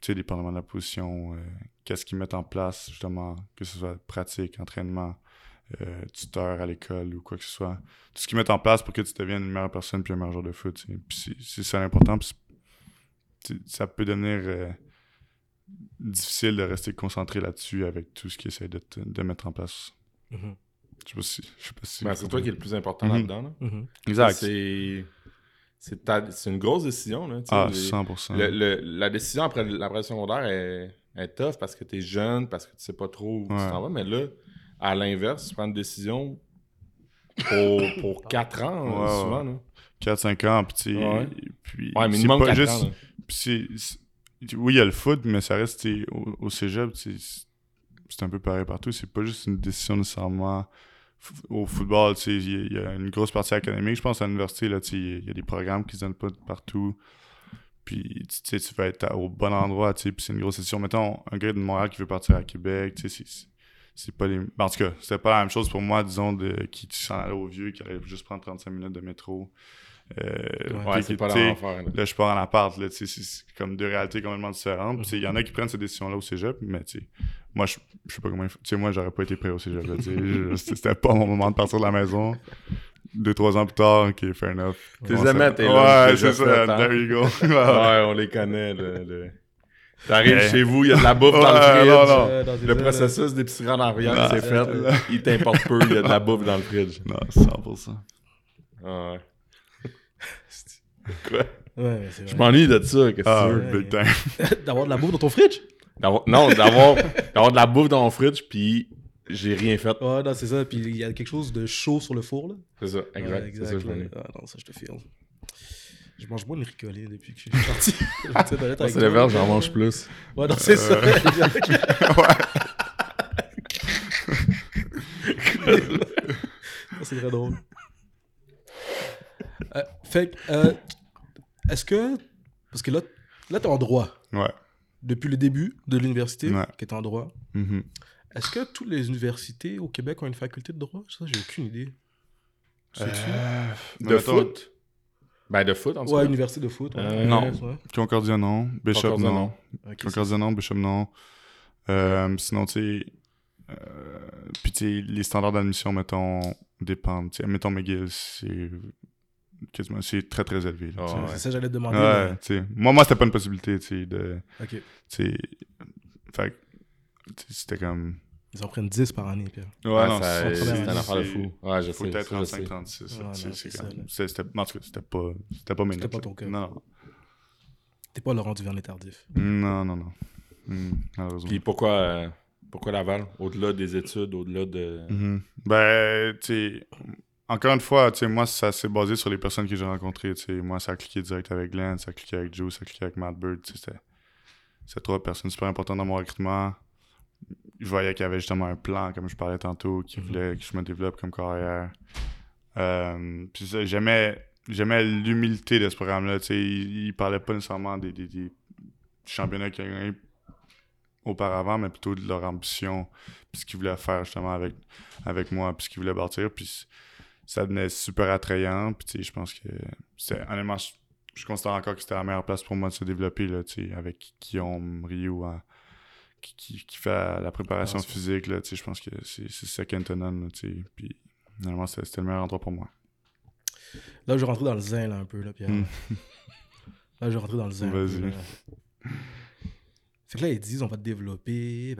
tu sais, dépendamment de la position, euh, qu'est-ce qu'ils mettent en place, justement, que ce soit pratique, entraînement, euh, tuteur à l'école ou quoi que ce soit. Tout ce qu'ils mettent en place pour que tu deviennes une meilleure personne puis un meilleur joueur de foot. c'est- ça l'important. Ça peut devenir euh, difficile de rester concentré là-dessus avec tout ce qu'ils essaient de, mettre en place. Mhm. Je sais pas si. Je sais pas si Ben, c'est toi qui es le plus important Mhm. là-dedans. là. Mhm. Exact. C'est c'est ta- c'est une grosse décision. Là, Ah, les- 100%. le- le- la décision après l'après secondaire est, est tough parce que tu es jeune, parce que tu sais pas trop où tu t'en vas. Mais là, à l'inverse, tu prends une décision pour, pour 4 ans, Ouais, ouais. souvent. Là. 4-5 ans, puis Ouais. puis Ouais, c'est pas 4 juste- ans. là. Puis c'est- c'est- oui, il y a le foot, mais ça reste au, au cégep, c'est c'est un peu pareil partout. C'est pas juste une décision nécessairement au football. tu sais, Il y, a- il y a une grosse partie académique. Je pense à l'université, là, tu sais, il y a des programmes qui se donnent pas de partout. Puis tu sais, tu vas être au bon endroit. tu sais, Puis c'est une grosse décision. Mettons, un gars de Montréal qui veut partir à Québec, tu sais, c'est- c'est pas les. ben, en tout cas, c'était pas la même chose pour moi, disons, de qui qui s'en allait au vieux, qui allait juste prendre 35 minutes de métro. Euh, Ouais, c'est pas tu sais, l'enfer. là. Là, je pars en appart, là, tu sais, c'est- comme deux réalités complètement différentes. Puis, Il y en a qui prennent cette décision-là au cégep, mais tu sais, moi, je, sais pas comment il faut- Tu sais, moi, j'aurais pas été prêt au cégep, là, tu sais, je- C'était pas mon moment de partir de la maison. 2-3 ans plus tard, ok, fair enough. T'es ça- t'es là, Ouais, c'est ça, fait, hein. there you go. Ouais, on les connaît. Le, le- T'arrives chez vous, il y a de la bouffe dans le fridge. non, non. Euh, dans Le ailes, processus d'épicerie en arrière, c'est fait. Il t'importe peu, il y a de la bouffe dans le fridge. non, 100%. Ah ouais. Euh, Ouais, c'est Je vrai. m'ennuie de ça, qu'est-ce que Ah, tu veux? big time. D'avoir de la bouffe dans ton fridge? D'avoir- Non, d'avoir d'avoir de la bouffe dans mon fridge, puis j'ai rien fait. Ouais, non, c'est ça. Puis il y a quelque chose de chaud sur le four, là. C'est ça, exact. Ouais, c'est ça je. Ah, non, ça, je te file. Je mange moins de ricolé depuis que je suis. Je avec c'est toi. l'inverse, j'en mange plus. Ouais, non, c'est ça. Euh. Ça, c'est très drôle. Euh, fait que, euh, est-ce que. Parce que là, là t'es en droit. Ouais. Depuis le début de l'université, Ouais. que t'es en droit. Mhm. Est-ce que toutes les universités au Québec ont une faculté de droit? Ça, j'ai aucune idée. Euh, De foot? Ben, de foot, en tout Ouais, cas. université de foot. ouais. Euh, non. Ouais. Concordia, non. Bishop, Concordia, non. non. Ok, Concordia, non. Bishop, non. Euh, sinon, tu sais... euh, Puis, tu sais, les standards d'admission, mettons, dépendent. Tu sais, mettons, McGill, c'est... Quasiment... C'est très, très élevé. Ah, c'est- ouais. c'est ça que j'allais te demander. Ouais. Moi, moi c'était pas une possibilité, tu sais, de... Ok. Fait c'était comme... Ils en prennent 10 par année, Pierre. Ouais, Ouais, non, ça- c'est- une affaire de fou. Ouais, je Faut sais. être ça, je sais. 35-36. Ouais, là, non, tu sais, c'est c'est ça, comme- là. c'est- C'était... En tout cas, c'était pas... C'était pas mes C'était pas ton cas. Non, T'es pas Laurent Duvernay tardif. non, non, non. Malheureusement. Puis pourquoi, euh, pourquoi Laval? Au-delà des études, au-delà de... Mhm. Ben, tu sais, encore une fois, tu sais, moi, ça s'est basé sur les personnes que j'ai rencontrées, tu sais. Moi, ça a cliqué direct avec Glenn, ça a cliqué avec Joe, ça a cliqué avec Matt Bird, tu sais. c'était- trois personnes super importantes dans mon recrutement. Je voyais qu'il y avait justement un plan, comme je parlais tantôt, qui Mhm. voulait que je me développe comme carrière. Euh, puis j'aimais, j'aimais l'humilité de ce programme-là, tu sais. Il, il parlait pas nécessairement des, des, des championnats qu'il y a gagné auparavant, mais plutôt de leur ambition, puis ce qu'ils voulaient faire justement avec, avec moi, puis ce qu'ils voulaient bâtir, puis ça devenait super attrayant, puis tu sais, je pense que c'était, honnêtement, je, je considère encore que c'était la meilleure place pour moi de se développer, là, tu sais, avec Guillaume Rio, hein, qui, qui, qui fait la, préparation Ah, c'est- physique, là, tu sais, je pense que c'est, c'est second to none, tu sais, puis honnêtement, c'était, le meilleur endroit pour moi. Là, je vais rentrer dans le zin, là, un peu, là, Pierre. Mm. Là, je vais rentrer dans le zin. Vas-y. là. Fait que là, ils disent, on va te développer,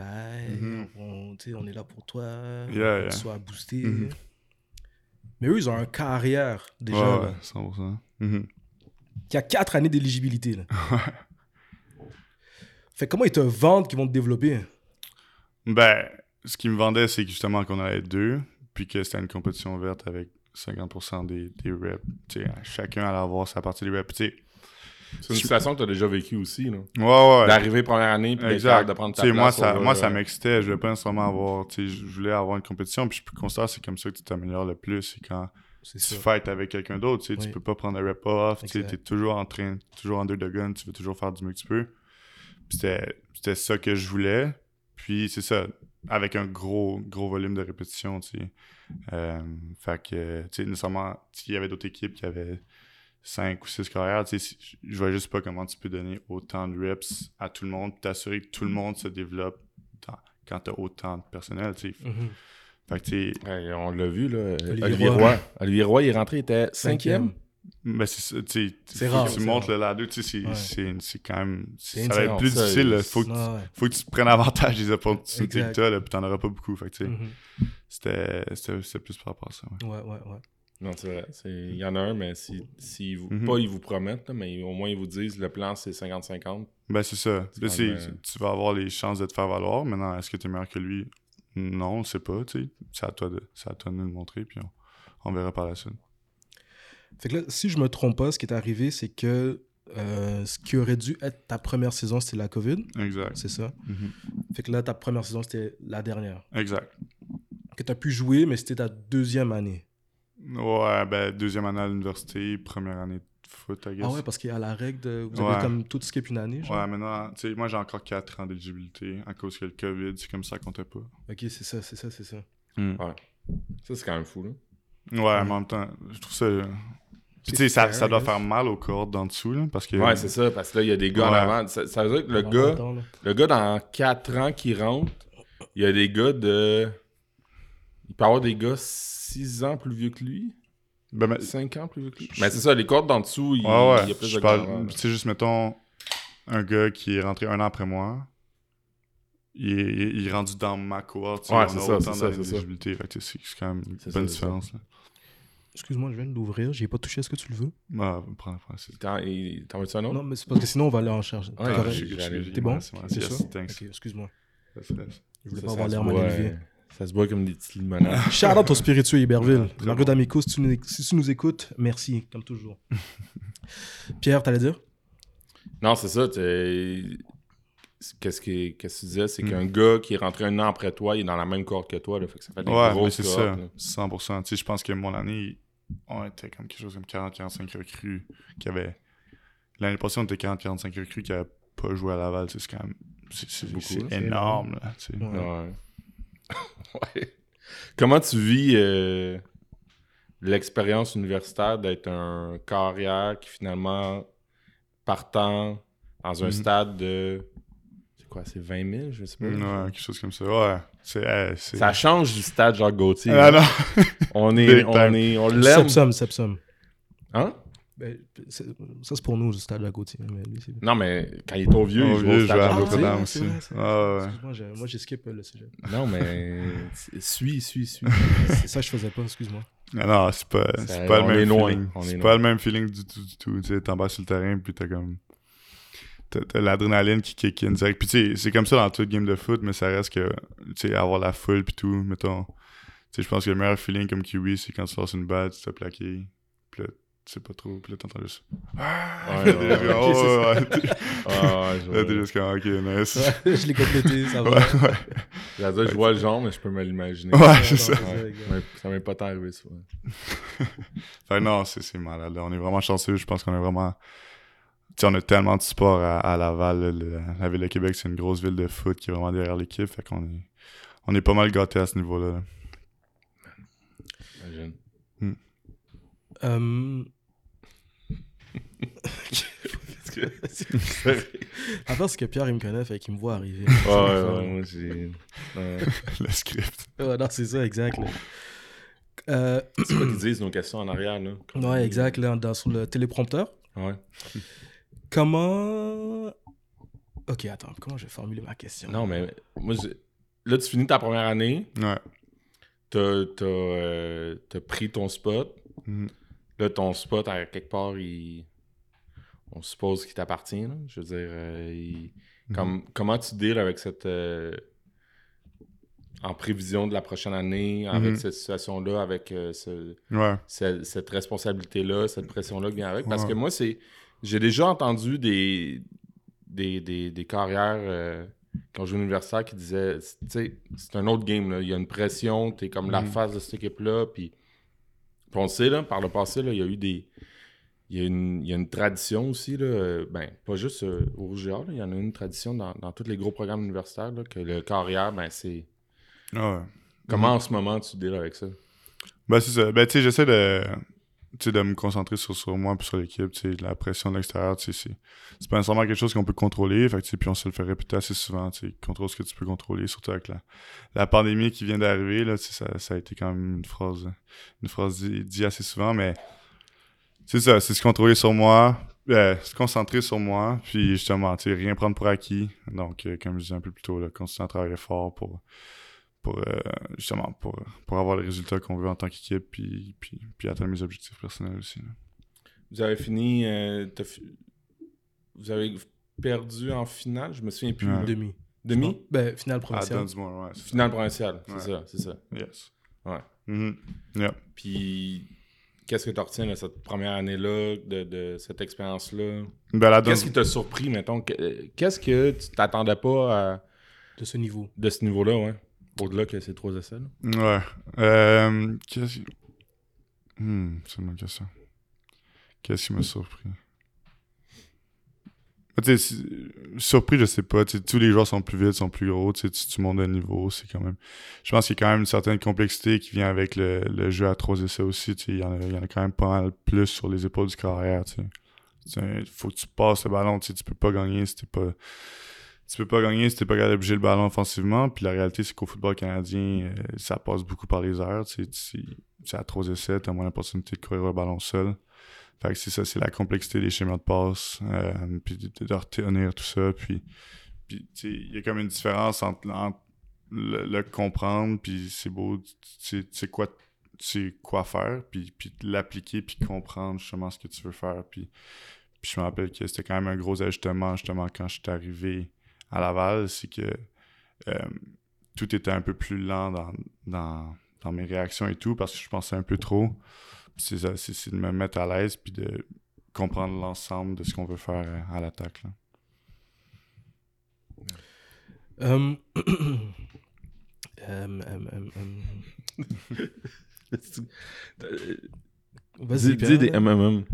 on, tu sais, on est là pour toi, Yeah, yeah. sois boosté. Mhm. Mais eux, ils ont un carrière, déjà, ouais, là, ouais, 100%. Mhm. qui a 4 années d'éligibilité. Fait que comment ils te vendent qu'ils vont te développer Ben, ce qui me vendait, c'est justement qu'on allait être deux, puis que c'était une compétition ouverte avec 50% des, des reps. Tu sais, chacun allait avoir sa partie des reps. Tu sais, C'est une situation que tu as déjà vécue aussi, là. ouais, ouais. D'arriver première année, puis Exact. de prendre ta place. moi, ça, over, moi, ça euh, m'excitait. Je voulais pas nécessairement avoir. Tu sais, je voulais avoir une compétition. Puis je considère que c'est comme ça que tu t'améliores le plus. C'est quand tu ça. fights avec quelqu'un d'autre. Tu sais, Oui. tu peux pas prendre un rep off. Tu t'es toujours en train, toujours under the gun. Tu veux toujours faire du mieux que tu peux. C'était ça que je voulais. Puis c'est ça, avec un gros, gros volume de répétition, tu sais. Euh, fait que, tu sais, nécessairement, il y avait d'autres équipes qui avaient 5 ou 6 carrières, tu sais, si- je vois juste pas comment tu peux donner autant de reps à tout le monde, puis t'assurer que tout le monde se développe dans- quand t'as autant de personnel, tu sais. Mhm. Fait que, tu sais, Ouais, on l'a vu, là. Olivier Olivier, Roy. Roy. Olivier Roy, il est rentré, il était Cinquième? cinquième. ben, c'est ça, tu sais, C'est faut rare, que tu c'est montes rare. le ladder, tu sais, c'est- Ouais. quand même, ça va être plus Ça, difficile, là. il- faut que, tu- ouais. faut que tu prennes avantage des opportunités que t'as, là, puis t'en auras pas beaucoup, fait que, tu sais, Mhm. c'était plus par rapport à ça, ouais. Ouais, ouais, ouais. Non, c'est vrai. Il y en a un, mais si, si vous, Mhm. pas ils vous promettent, mais au moins ils vous disent le plan c'est 50-50. Ben, c'est ça. Là, même, euh, Tu vas avoir les chances de te faire valoir. Maintenant, est-ce que tu es meilleur que lui? Non, on sait pas. tu sais. C'est à, toi de, c'est à toi de nous le montrer, puis on, on verra par la suite. Fait que là, si je me trompe pas, ce qui est arrivé, c'est que euh, ce qui aurait dû être ta première saison, c'était la COVID. Exact. C'est ça. Mhm. Fait que là, ta première saison, c'était la dernière. Exact. Que tu as pu jouer, mais c'était ta deuxième année. Ouais, ben, deuxième année à l'université, première année de foot, I guess. Ah ouais, parce qu'il y a la règle de. Vous avez Ouais. comme tout skip une année, genre? Ouais, maintenant, tu sais, moi, j'ai encore 4 ans d'éligibilité à cause que le COVID, c'est comme ça, comptait pas. Ok, c'est ça, c'est ça, c'est ça. Ça, c'est quand même fou, là. Ouais, mais en même temps, je trouve ça. Puis, tu sais, ça, ça doit faire mal aux cordes d'en dessous, là, parce que. Ouais, c'est ça, parce que là, il y a des gars en Ouais. avant. Ça, ça veut dire que le Dans gars, le gars dans 4 ans qui rentre, il y a des gars de. Il peut y avoir des gars 6 ans plus vieux que lui? Ben, mais- 5 ans plus vieux que lui? Mais c'est ça, les cordes d'en dessous, il, Ouais, ouais. il y a plus Je de sais, juste mettons, un gars qui est rentré un an après moi, il est, il est rendu dans ma cohorte. Ouais, c'est ça, c'est ça, c'est c'est quand même une C'est bonne ça, c'est différence. Excuse-moi, je viens de l'ouvrir. J'ai pas touché. Est-ce que tu le veux? Ouais, prends, prends. c'est- T'en veux-tu un autre? Non, mais c'est parce que sinon, on va aller en charge. Ouais, T'es bon? C'est. C'est excuse-moi. Je voulais Ça, pas avoir l'air mal élevé. Ça se boit comme des petites limonades. Shout out au spiritueux Iberville. Très Margot bon. D'Amico, si, tu nous- si tu nous écoutes, merci, comme toujours. Pierre, t'allais dire? Non, c'est ça. Qu'est-ce que, qu'est-ce que tu disais? C'est Hmm. qu'un gars qui est rentré un an après toi, il est dans la même cohorte que toi. Là, fait que ça fait des Ouais, mais grosses c'est ça. là. 100%. Tu sais, je pense que mon année, on était comme quelque chose comme 40-45 recrues qui avaient. L'année passée, on était 40-45 recrues qui n'avaient pas joué à Laval. C'est quand même. C'est énorme, là. tu sais. Ouais. Ouais. Ouais. Comment tu vis euh, l'expérience universitaire d'être un carrière qui finalement partant dans un Mhm. stade de. C'est quoi, c'est 20 000, je sais pas. Ouais, quelque chose comme ça. Ouais. Ça change du stade Jacques Gauthier. Ah non! On est, on est, on l'aime. Sepsum, Sepsum. Hein? Ben, ça, c'est pour nous, le stade à Gauthier. Mais lui, c'est... Non, mais quand il est au vieux, il joue au stade à. Notre-Dame aussi. Ah ouais. Excuse-moi, j'ai, moi, j'ai skip le sujet. Non, mais. suis, suis, suis. C'est ça, je faisais pas, excuse-moi. Non, non, c'est pas, c'est pas le même loin, feeling. on est C'est loin. pas le même feeling du tout, du tout. Tu sais, t'embarques sur le terrain, puis t'as comme. T'as, t'as l'adrénaline qui kick in direct. Puis tu sais, c'est comme ça dans toute game de foot, mais ça reste que, tu sais, avoir la foule, puis tout, mettons. Tu sais, je pense que le meilleur feeling comme Kiwi, c'est quand tu lances une balle, tu te fais plaquer, puis là, tu sais pas trop, puis là, t'entends juste. Ouais, ouais, ouais. oh, Ah, ouais, je Là, t'es juste comme, ok, nice. je l'ai complété, ça va. Ouais, ouais. J'allais dire, je vois le genre, mais je peux me l'imaginer. Ouais, c'est ça. Ça m'est pas tant arrivé, ça. Fait que non, c'est, malade. là. On est vraiment chanceux. Je pense qu'on est vraiment. Tu sais, on a tellement de sport à, à Laval. là. Le- la ville de Québec, c'est une grosse ville de foot qui est vraiment derrière l'équipe. Fait qu'on est, on est pas mal gâtés à ce niveau-là. là. Imagine. Euh, à part ce que Pierre, il me connaît, fait qu'il me voit arriver. Ouais, ouais, moi, j'ai. ouais. Le script. Ouais, non, c'est ça, exact. Euh, C'est quoi qu'ils disent nos questions en arrière, là? ouais, exact, là, dans, sur le téléprompteur. Ouais. Comment... Ok, attends, comment je vais formuler ma question? Non, mais moi, je- là, tu finis ta première année, Ouais. t'as t'as, euh, t'as pris ton spot. Mhm. Là, ton spot, à quelque part, il... on suppose qu'il t'appartient. Je veux dire, euh, il- comme, comment tu deals avec cette. euh, en prévision de la prochaine année, avec Mhm. cette situation-là, avec euh, ce- Ouais. ce- cette responsabilité-là, cette pression-là qui vient avec? Parce Ouais. que moi, c'est. J'ai déjà entendu des, des, des, des carrières quand je joue universitaire qui disaient tu sais, c'est un autre game. Là. Il y a une pression, t'es comme la Mhm. face de cette équipe-là. Puis, puis on le sait, là, par le passé, là, il y a eu des. Il y a une, il y a une tradition aussi, là, euh, ben, pas juste euh, au là, il y en a une tradition dans, dans tous les gros programmes universitaires, là, que le carrière, ben, c'est. Ouais. Comment en ce moment tu deals avec ça? Ben, c'est ça. Ben, tu sais, j'essaie de, de me concentrer sur, sur moi puis sur l'équipe. La pression de l'extérieur, tu sais, c'est, pas nécessairement quelque chose qu'on peut contrôler. Fait que, puis on se le fait répéter assez souvent. Contrôle ce que tu peux contrôler, surtout avec la, la pandémie qui vient d'arriver. Ça, ça a été quand même une phrase, une phrase dit assez souvent, mais c'est ça, c'est se contrôler sur moi, euh, se concentrer sur moi, puis justement, tu sais, rien prendre pour acquis. Donc, euh, comme je disais un peu plus tôt, là, continuer à travailler fort pour pour euh, justement pour, pour avoir les résultats qu'on veut en tant qu'équipe puis, puis, puis atteindre mes objectifs personnels aussi. là. Vous avez fini. euh, fi- Vous avez perdu en finale, je me souviens plus. Ouais. Demi. Demi? Ben, finale Ah, provinciale. ouais. Finale provinciale, c'est Ouais. ça, c'est ça. Yes. Ouais. Mhm. Yeah. Puis, qu'est-ce que tu retiens de cette première année-là, de, de cette expérience-là? Ben, Qu'est-ce qui t'a surpris, mettons? Que- Qu'est-ce que tu t'attendais pas à- De ce niveau. de ce niveau-là, ouais? Au-delà que ces trois essais. là? Ouais. Euh, qu'est-ce qui... Hmm, c'est une bonne question. Qu'est-ce qui m'a surpris? Ah, tu sais, si- surpris, je sais pas. tous les joueurs sont plus vite, sont plus gros. Tu, tu, montes de niveau, c'est quand même... Je pense qu'il y a quand même une certaine complexité qui vient avec le, jeu à trois essais aussi. Il y, en a- y en a quand même pas mal plus sur les épaules du carrière. Il faut que tu passes le ballon. Tu peux pas gagner si t'es pas tu peux pas gagner si t'es pas capable de bouger le ballon offensivement. Puis la réalité, c'est qu'au football canadien, euh, ça passe beaucoup par les tu- c'est à 3 essais, t'as moins l'opportunité de courir le ballon seul. Fait que c'est ça, c'est la complexité des schémas de passe, euh, puis de, retenir tout ça. Puis, puis il y a comme une différence entre, le, comprendre, puis c'est beau, tu sais- quoi, quoi faire, puis, puis l'appliquer, puis comprendre justement ce que tu veux faire. Puis, puis je me rappelle que c'était quand même un gros ajustement justement quand je suis arrivé à Laval, c'est que euh, tout était un peu plus lent dans, dans, dans mes réactions et tout parce que je pensais un peu trop. C'est ça, c'est c'est de me mettre à l'aise puis de comprendre l'ensemble de ce qu'on veut faire à l'attaque. là. Euh, euh, euh, Vas-y, Dis, des MMM.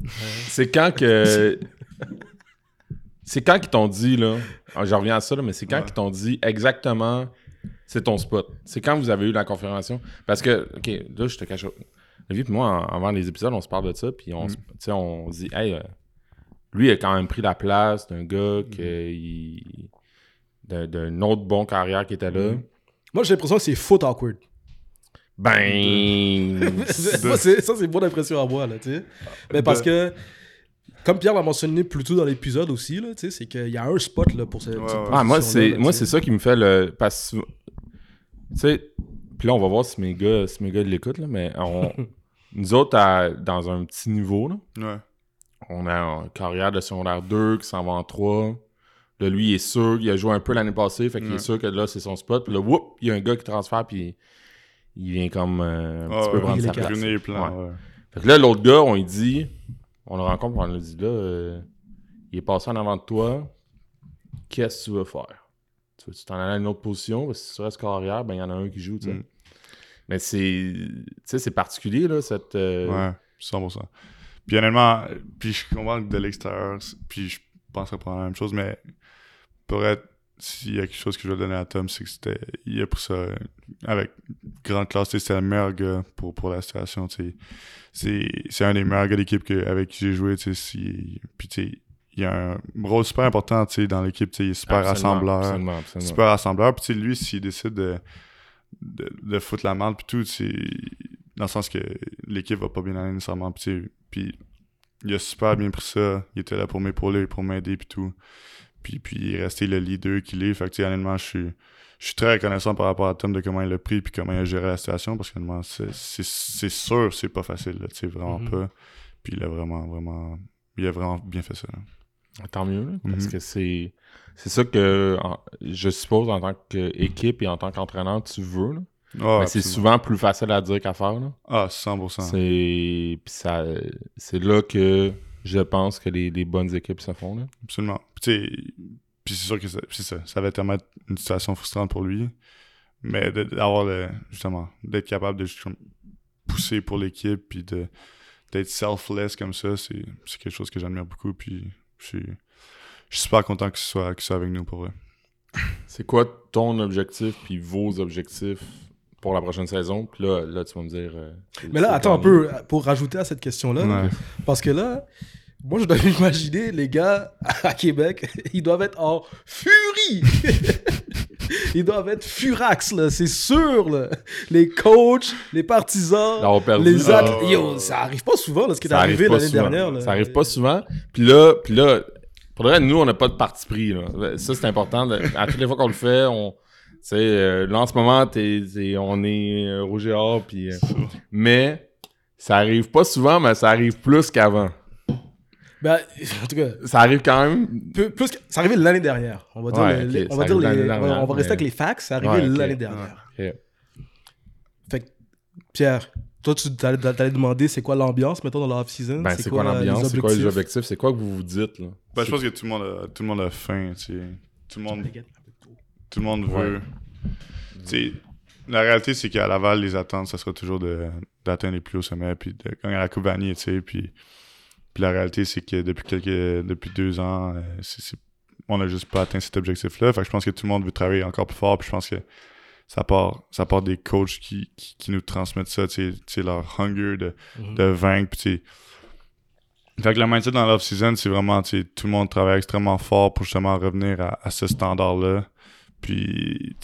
C'est quand que. c'est quand qu'ils t'ont dit, là. ah, Je reviens à ça, là, mais c'est quand Ouais. qu'ils t'ont dit exactement c'est ton spot. C'est quand vous avez eu la confirmation? Parce que, OK, là, je te cache. Lui et moi, en- avant les épisodes, on se parle de ça, puis on, se- Mm. tu sais, on se dit, hey, euh, lui, il a quand même pris la place d'un gars Mm. d'un autre bon carrière qui était là. Mm. Moi, j'ai l'impression que c'est foot awkward. Ben. Moi, ça, c'est mon impression à moi, là, tu sais. Mais parce que, comme Pierre l'a mentionné plus tôt dans l'épisode aussi, là, tu sais, c'est qu'il y a un spot, là, pour cette, Ouais. Ah, moi, c'est moi ça qui me fait le. Parce que. Tu sais, puis là, on va voir si mes gars, si mes gars l'écoutent, là, mais on, nous autres, à- dans un petit niveau, là, Ouais. on a une carrière de secondaire 2 qui s'en va en 3. Là, lui, il est sûr, il a joué un peu l'année passée, fait qu'il Ouais. est sûr que là, c'est son spot. Puis là, whoop, il y a un gars qui transfère, puis il vient comme euh, un petit peu ouais, prendre il sa place. Plans, Ouais. Fait que là, l'autre gars, on lui dit, on le rencontre, on lui dit là, euh, il est passé en avant de toi, qu'est-ce que tu veux faire? Tu veux-tu t'en aller à une autre position? Parce que si tu restes carrière, ben il y en a un qui joue, tu sais. Mm. Mais c'est, tu sais, c'est particulier, là, cette... euh, Ouais, 100%. Puis honnêtement, puis je comprends que de l'extérieur, puis je penserais pas la même chose, mais pour être, s'il y a quelque chose que je vais donner à Tom, c'est que c'était, il a pris ça avec grande classe, c'était le meilleur gars pour, pour la situation. C'est, un des meilleurs gars d'équipe que, avec qui j'ai joué, tu sais, si- puis tu sais, il y a un rôle super important, dans l'équipe, il est super absolument, rassembleur Absolument, absolument. super rassembleur. Puis lui, s'il décide de, de, de foutre la merde, puis tout, c'est dans le sens que l'équipe va pas bien aller nécessairement. Puis, il a super bien pris ça. Il était là pour m'épauler, pour m'aider, puis tout. Puis, puis il est resté le leader qu'il est. Fait que, tu sais, honnêtement, je suis, je suis très reconnaissant par rapport à Tom de comment il l'a pris, puis comment il a géré la situation, parce que, honnêtement, c'est, sûr, c'est pas facile, tu vraiment Mhm. pas. Puis il a vraiment, vraiment, il a vraiment bien fait ça. là. Tant mieux, là, parce Mhm. que c'est, c'est ça que, en- je suppose, en tant qu'équipe et en tant qu'entraîneur, tu veux, là. Ah, Mais c'est souvent plus facile à dire qu'à faire, là. Ah, 100%. C'est puis ça c'est là que je pense que les, les bonnes équipes se font là. Absolument. Puis, puis c'est sûr que ça, c'est ça. Ça va tellement être une situation frustrante pour lui. Mais d'avoir le. Justement, d'être capable de pousser pour l'équipe, puis de d'être selfless comme ça, c'est c'est quelque chose que j'admire beaucoup. Puis je suis, je suis super content qu'il soit, qu'il soit avec nous pour vrai. C'est quoi ton objectif puis vos objectifs pour la prochaine saison? Puis là là tu vas me dire euh, Mais là, attends un peu, pour rajouter à cette question-là, Ouais. parce que là, moi, je dois imaginer les gars à Québec, ils doivent être en furie. ils doivent être furax, là, c'est sûr, là. Les coachs, les partisans, les Ah, athlètes. Yo, ouais. ça arrive pas souvent, là, ce qui est Ça arrive arrivé pas l'année souvent. dernière. Là. Ça arrive pas souvent. Puis là, puis là, pour le reste, nous, on n'a pas de parti pris. Là. Ça, c'est important. de- à toutes les fois qu'on le fait, on. Tu sais, euh, là, en ce moment, on est euh, rouge et or, puis. euh, mais ça arrive pas souvent, mais ça arrive plus qu'avant. Ben, en tout cas, Ça arrive quand même. peu- plus que- ça arrivait l'année dernière. On va dire, Ouais, les- ok, on va, dire arrive les- l'année dernière, on va rester mais- avec les facts, ça arrivait Ouais, l'année dernière. Fait que, Pierre, toi, tu t'allais t'allais demander c'est quoi l'ambiance, mettons, dans l'off-season Ben, c'est quoi l'ambiance? C'est quoi les objectifs? C'est quoi que vous vous dites, là? Ben, je pense que tout le monde a, tout le monde a faim. tu sais. Tout le monde tout le monde Ouais. veut. Tu sais, la réalité, c'est qu'à Laval, les attentes, ça sera toujours de- d'atteindre les plus hauts sommets, puis de gagner la Coupe Vanier, tu sais. Puis, puis la réalité, c'est que depuis quelques, depuis deux ans, euh, c'est- c'est- on n'a juste pas atteint cet objectif-là. Fait que je pense que tout le monde veut travailler encore plus fort, puis je pense que ça part, ça part des coachs qui, qui, qui nous transmettent ça, tu sais, leur hunger de, Mhm. de vaincre, puis Fait que le mindset dans l'off-season, c'est vraiment, tu sais, tout le monde travaille extrêmement fort pour justement revenir à, à ce standard-là. Puis,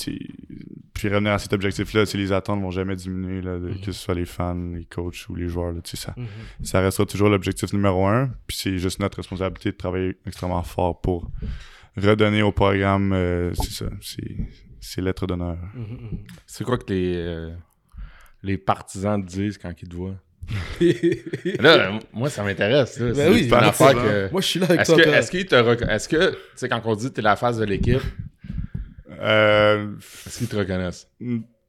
puis revenir à cet objectif-là, les attentes vont jamais diminuer, là, de- Mhm. que ce soit les fans, les coachs ou les joueurs, là, ça, Mhm. ça restera toujours l'objectif numéro un. Puis c'est juste notre responsabilité de travailler extrêmement fort pour redonner au programme, euh, c'est ça, c'est, c'est lettre d'honneur. Mhm, mhm. C'est quoi que les, euh, les partisans te disent quand ils te voient? Là, moi, ça m'intéresse. Ben C'est oui, une affaire que... Moi, je suis là avec Est-ce que, est-ce te que, tu sais, quand on dit que t'es la face de l'équipe, Euh, est-ce qu'ils te reconnaissent?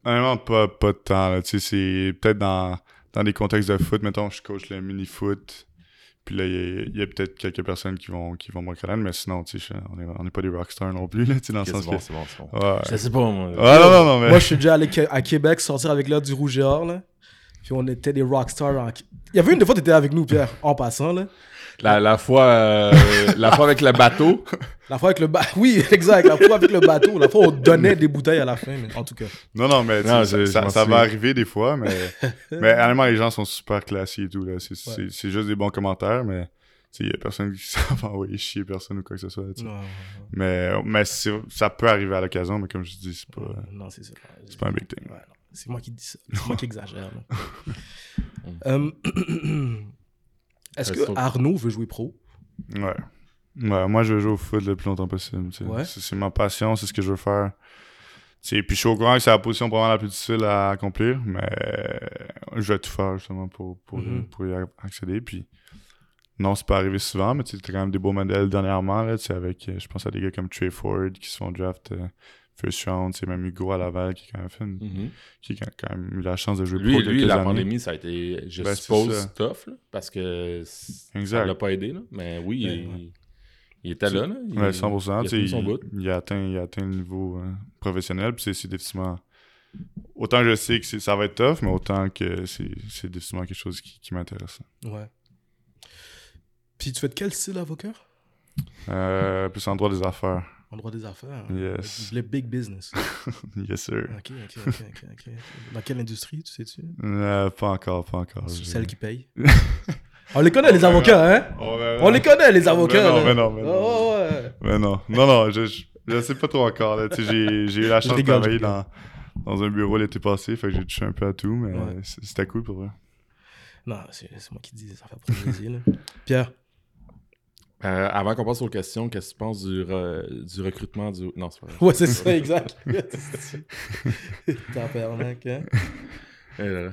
Honnêtement, pas, pas de temps. Tu sais, c'est peut-être dans, dans des contextes de foot. Mettons, je coach le mini-foot. Puis là, il y a, il y a peut-être quelques personnes qui vont, qui vont me reconnaître. Mais sinon, tu sais, on n'est on est pas des rockstars non plus. Là, tu sais, dans Ok, le c'est sens bon, que. c'est bon, c'est bon. Ouais. Je sais pas, moi. Ouais, non, non, non, mais. Moi, je suis déjà allé à Québec sortir avec l'heure du rouge et or, là. Puis on était des rockstars. En... Il y avait une des fois, tu étais avec nous, Pierre, en passant, là. La, la fois, euh, la fois avec le bateau, La fois avec le bateau. Oui, exact. La fois avec le bateau. La fois, on donnait des bouteilles à la fin, mais en tout cas. Non, non, mais Non, ça, va arriver des fois. Mais, mais honnêtement, les gens sont super classiques et tout. là. C'est juste des bons commentaires. Mais il y a personne qui va envoyer chier personne ou quoi que ce soit. Non, non, Mais, mais ça peut arriver à l'occasion. Mais comme je dis, c'est pas. non. C'est ça. C'est pas un big thing. Ouais. C'est moi qui dis ça. C'est moi qui exagère. Est-ce que au- Arnaud veut jouer pro? Ouais. Ouais, moi, je veux jouer au foot le plus longtemps possible. Ouais. C'est ma passion, c'est ce que je veux faire. Puis je suis au courant que c'est la position probablement la plus difficile à accomplir, mais je vais tout faire justement pour, pour, Mhm. pour y accéder. Puis non, c'est pas arrivé souvent, mais tu quand même des beaux modèles dernièrement, là, avec, euh, je pense à des gars comme Trey Ford qui se font draft euh, first round, c'est même Hugo à Laval qui, a quand même fait une- Mhm. qui a quand même eu la chance de jouer lui, pro lui la années. pandémie, ça a été, je Ben, suppose, tough, là, parce que c- ça Exact. l'a pas aidé. Là. Mais oui, Ouais, il, ouais. il était là. là. Il, Ouais, 100%. il a son bout. il atteint, il a atteint le niveau euh, professionnel. Puis c'est- définitivement. Autant je sais que ça va être tough, mais autant que c'est c'est définitivement quelque chose qui, qui m'intéresse. Ouais. Puis tu fais de quel style avocat Euh, plus en droit des affaires. En droit des affaires. hein? Yes. Le big business. yes, sir. Ok, ok, ok. Dans quelle industrie, tu sais-tu? Euh, pas encore, pas encore. Celle qui paye. On les connaît, les avocats, hein? On, les connaît, les avocats. Mais non, mais non, mais non. Oh, ouais. Mais non, non, non, je, je, je sais pas trop encore. là. Tu sais, J'ai eu la chance de travailler dans, dans un bureau l'été passé, fait que j'ai touché un peu à tout, mais Ouais. c'était cool pour vrai. Non, c'est moi qui dis affaires pour plaisir. Pierre, Euh, avant qu'on passe aux questions, qu'est-ce que tu penses du, re- du recrutement du. Non, c'est pas vrai. ouais, c'est ça, exact. Tabarnak, hein. Eh là là.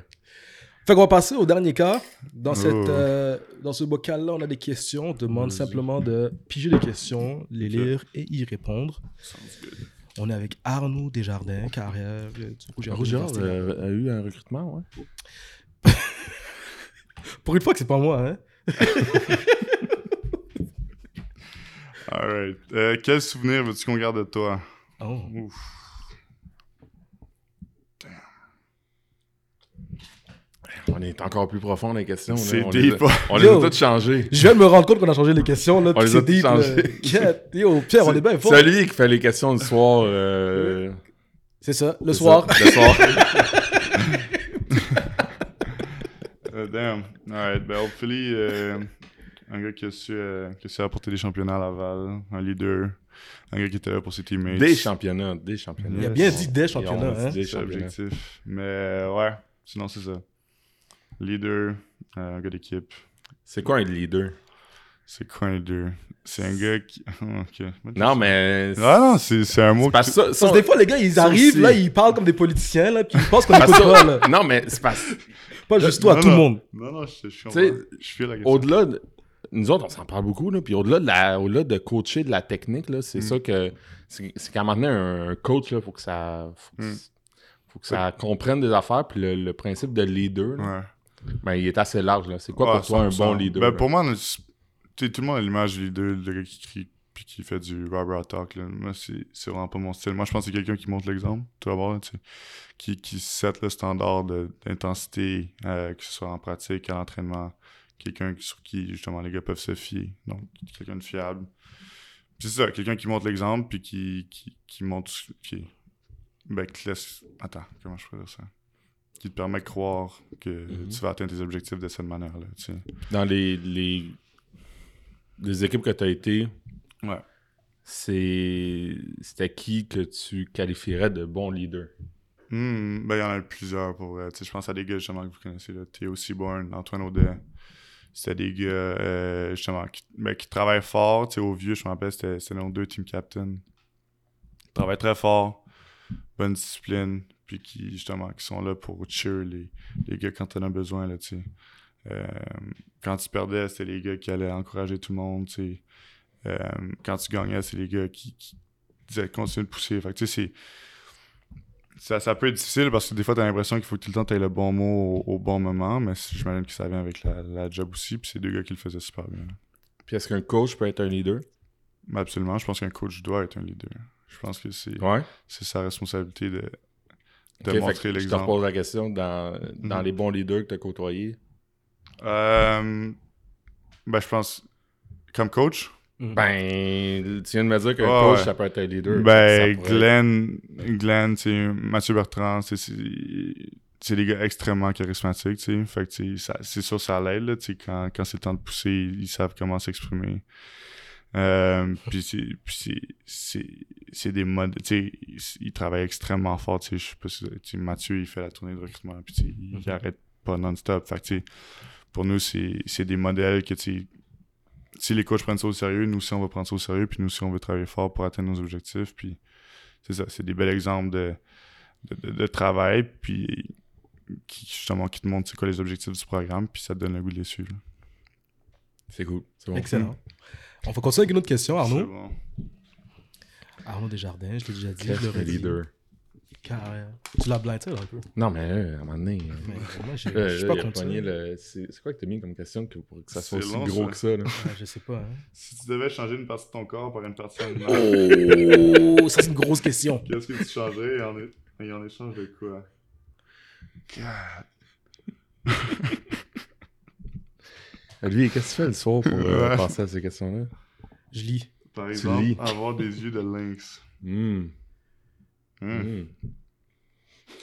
Fait qu'on va passer au dernier cas. Dans, cette, Oh. euh, dans ce bocal-là, on a des questions. On demande Vas-y. simplement de piger les questions, les lire et y répondre. On est avec Arnaud Desjardins, carrière euh, du Rouge et euh, a eu un recrutement, ouais. Pour une fois que c'est pas moi, hein. Alright. Euh, quel souvenir veux-tu qu'on garde de toi? Oh. Ouf. On est encore plus profond dans les questions. là. C'est on deep. Les a, on les Yo. a toutes changées. Je viens de me rendre compte qu'on a changé les questions. Là, On les a c'est toutes changées. Yo, Pierre, on est bien fort. C'est lui qui fait les questions du soir. euh, C'est ça, le soir. ça, le soir. Euh, damn. Alright. Ben, hopefully, euh, un gars qui a, su, euh, qui a su apporter des championnats à Laval, un leader, un gars qui était là pour ses teammates. des championnats. Des championnats. Il a bien dit des championnats. on Hein. dit Des C'est championnats. l'objectif. Mais euh, ouais, sinon c'est ça. Leader, euh, un gars d'équipe. C'est quoi un leader? C'est quoi un leader? C'est un gars qui. Non, mais. Ah non, c'est c'est un mot c'est parce que. que ça, Parce ça- que des fois, les gars, ils arrivent, là, ils parlent comme des politiciens, là, puis ils pensent qu'on que- pas, là. Non, mais c'est parce Pas juste toi, Non, tout le non. monde. Non, non, je, je suis Tu sais, Je suis la question. au-delà de. Nous autres, on s'en parle beaucoup, là, puis au-delà de, la... au-delà de coacher de la technique, là, c'est Mm. ça que. C'est qu'à un moment donné, un, un coach, il faut que ça. Faut que, Mm. faut que ça comprenne des affaires, puis le, le principe de leader, là, Ouais. ben, il est assez large. Là. C'est quoi Ouais, pour toi un 100%. bon leader? Ben, pour moi, tout le monde a l'image du leader, le gars qui crie puis qui fait du rubber talk. Là. Moi, c'est c'est vraiment pas mon style. Moi, je pense que c'est quelqu'un qui montre l'exemple, tout d'abord, qui, qui set le standard de- d'intensité, euh, que ce soit en pratique, à l'entraînement. Quelqu'un sur qui, justement, les gars peuvent se fier. Donc, quelqu'un de fiable. C'est ça, quelqu'un qui montre l'exemple, puis qui, qui, qui montre. Qui, ben, qui laisse. Attends, comment je peux dire ça? Qui te permet de croire que Mhm. tu vas atteindre tes objectifs de cette manière-là. Tu sais. Dans les, les des équipes que tu as été, Ouais. c'est c'était qui que tu qualifierais de bon leader? Hmm, ben, il y en a plusieurs pour vrai. Tu sais, je pense à des gars justement que vous connaissez, là. Théo Seaborn, Antoine Audet. C'était des gars euh, justement qui, ben, qui travaillent fort. Au vieux, je me rappelle, c'était nos deux team captains. Ils travaillent très fort, bonne discipline, puis qui justement qui sont là pour cheer les, les gars quand on a besoin. Là. Euh, quand tu perdais, c'était les gars qui allaient encourager tout le monde. Euh, quand tu gagnais, c'est les gars qui, disaient continue de pousser. Fait ça, ça peut être difficile parce que des fois, t'as l'impression qu'il faut que tout le temps t'aies le bon mot au, au bon moment, mais c- j'imagine que ça vient avec la, la job aussi, puis c'est deux gars qui le faisaient super bien. Puis est-ce qu'un coach peut être un leader? Absolument, je pense qu'un coach doit être un leader. Je pense que c'est Ouais. sa responsabilité de, de montrer que Je te l'exemple. repose la question dans, dans Mhm. les bons leaders que tu as côtoyés? Euh, ben, je pense, comme coach, Ben, tu viens de me dire qu'un Ouais, coach, ouais. ça peut être un leader. Ben, Glenn, Glenn, tu sais, Mathieu Bertrand, c'est- des gars extrêmement charismatiques, tu sais. Fait que, c'est sûr, ça l'aide, là, tu sais, quand, quand c'est le temps de pousser, ils, ils savent comment s'exprimer. Euh, puis c'est- des modes, tu sais, ils, travaillent extrêmement fort, tu sais. Je sais pas si, Mathieu, il fait la tournée de recrutement, puis il, il arrête pas non-stop. Fait que, tu sais, pour nous, c'est c'est des modèles que, tu si les coachs prennent ça au sérieux, nous aussi on va prendre ça au sérieux, puis nous aussi on veut travailler fort pour atteindre nos objectifs. Puis c'est ça, c'est des bels exemples de, de, de- de travail, puis qui justement qui te montrent c'est quoi les objectifs du programme, puis ça te donne le goût de les suivre. C'est cool. C'est bon. Excellent. On va continuer avec une autre question, Arnaud. bon. Arnaud Desjardins, je l'ai déjà dit, je le leader? Carré. Tu l'as blindé un peu. Non, mais euh, à un moment donné. euh, Mais moi, je là, je suis là, pas le- C'est c'est quoi que t'as mis comme question que pour que ça soit C'est aussi long, gros ça. que ça? Là? Ouais, je sais pas. Hein. Si tu devais changer une partie de ton corps par une partie animale, Oh, ça c'est une grosse question. qu'est-ce que tu changerais? Et en, é- et en échange de quoi? God. Lui, qu'est-ce que tu fais le soir pour euh, Ouais. penser à ces questions-là? Je lis. Par Tu exemple, lis. avoir des yeux de lynx. Hum. Hmm, Hum.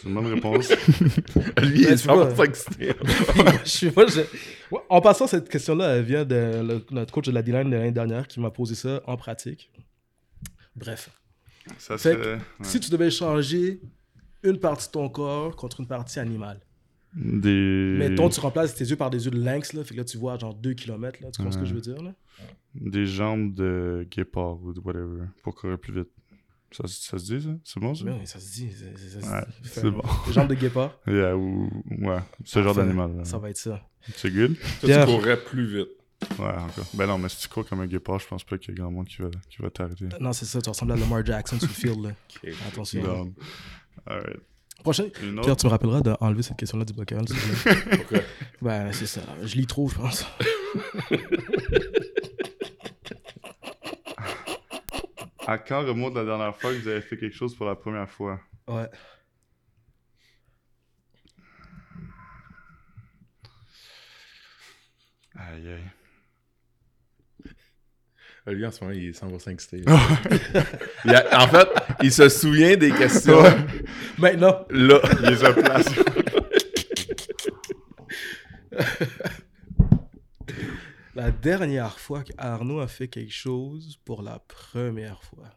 C'est une bonne réponse. Lui, il est. 100% excité. je suis, moi, je- Ouais, En passant, cette question-là, elle vient de le- notre coach de la D-line de l'année dernière qui m'a posé ça en pratique. Bref. Ça Fait serait. ouais. Si tu devais changer une partie de ton corps contre une partie animale, Des. mettons, tu remplaces tes yeux par des yeux de lynx, là, fait que là, tu vois genre 2 km, là, tu comprends ce que je veux dire, là? Des jambes de guépard ou de whatever pour courir plus vite. Ça, ça se dit, ça? C'est bon, ça? Oui, ça se dit. c'est- ça Ouais, bon. Jambes de guépard, Yeah, ou... Ouais, ce genre d'animal. ça va être ça. C'est good? Pierre. tu courrais plus vite. Ouais, encore. Ben non, mais si tu cours comme un guépard, je pense pas qu'il y a grand monde qui va, qui va t'arrêter. Non, c'est ça, tu ressembles à Lamar Jackson sur le field, là. Ok. Attention. Donc, alright. Prochain. Une Pierre, autre? tu me rappelleras d'enlever cette question-là du bocal. Pourquoi? Ben, c'est ça. Je lis trop, je pense. À quand remonte la dernière fois que vous avez fait quelque chose pour la première fois? Ouais. Aïe, aïe. Lui, en ce moment, il est 100% excité. Il a- en fait, il se souvient des questions. Maintenant, Là. Il les a. la dernière fois qu'Arnaud a fait quelque chose pour la première fois.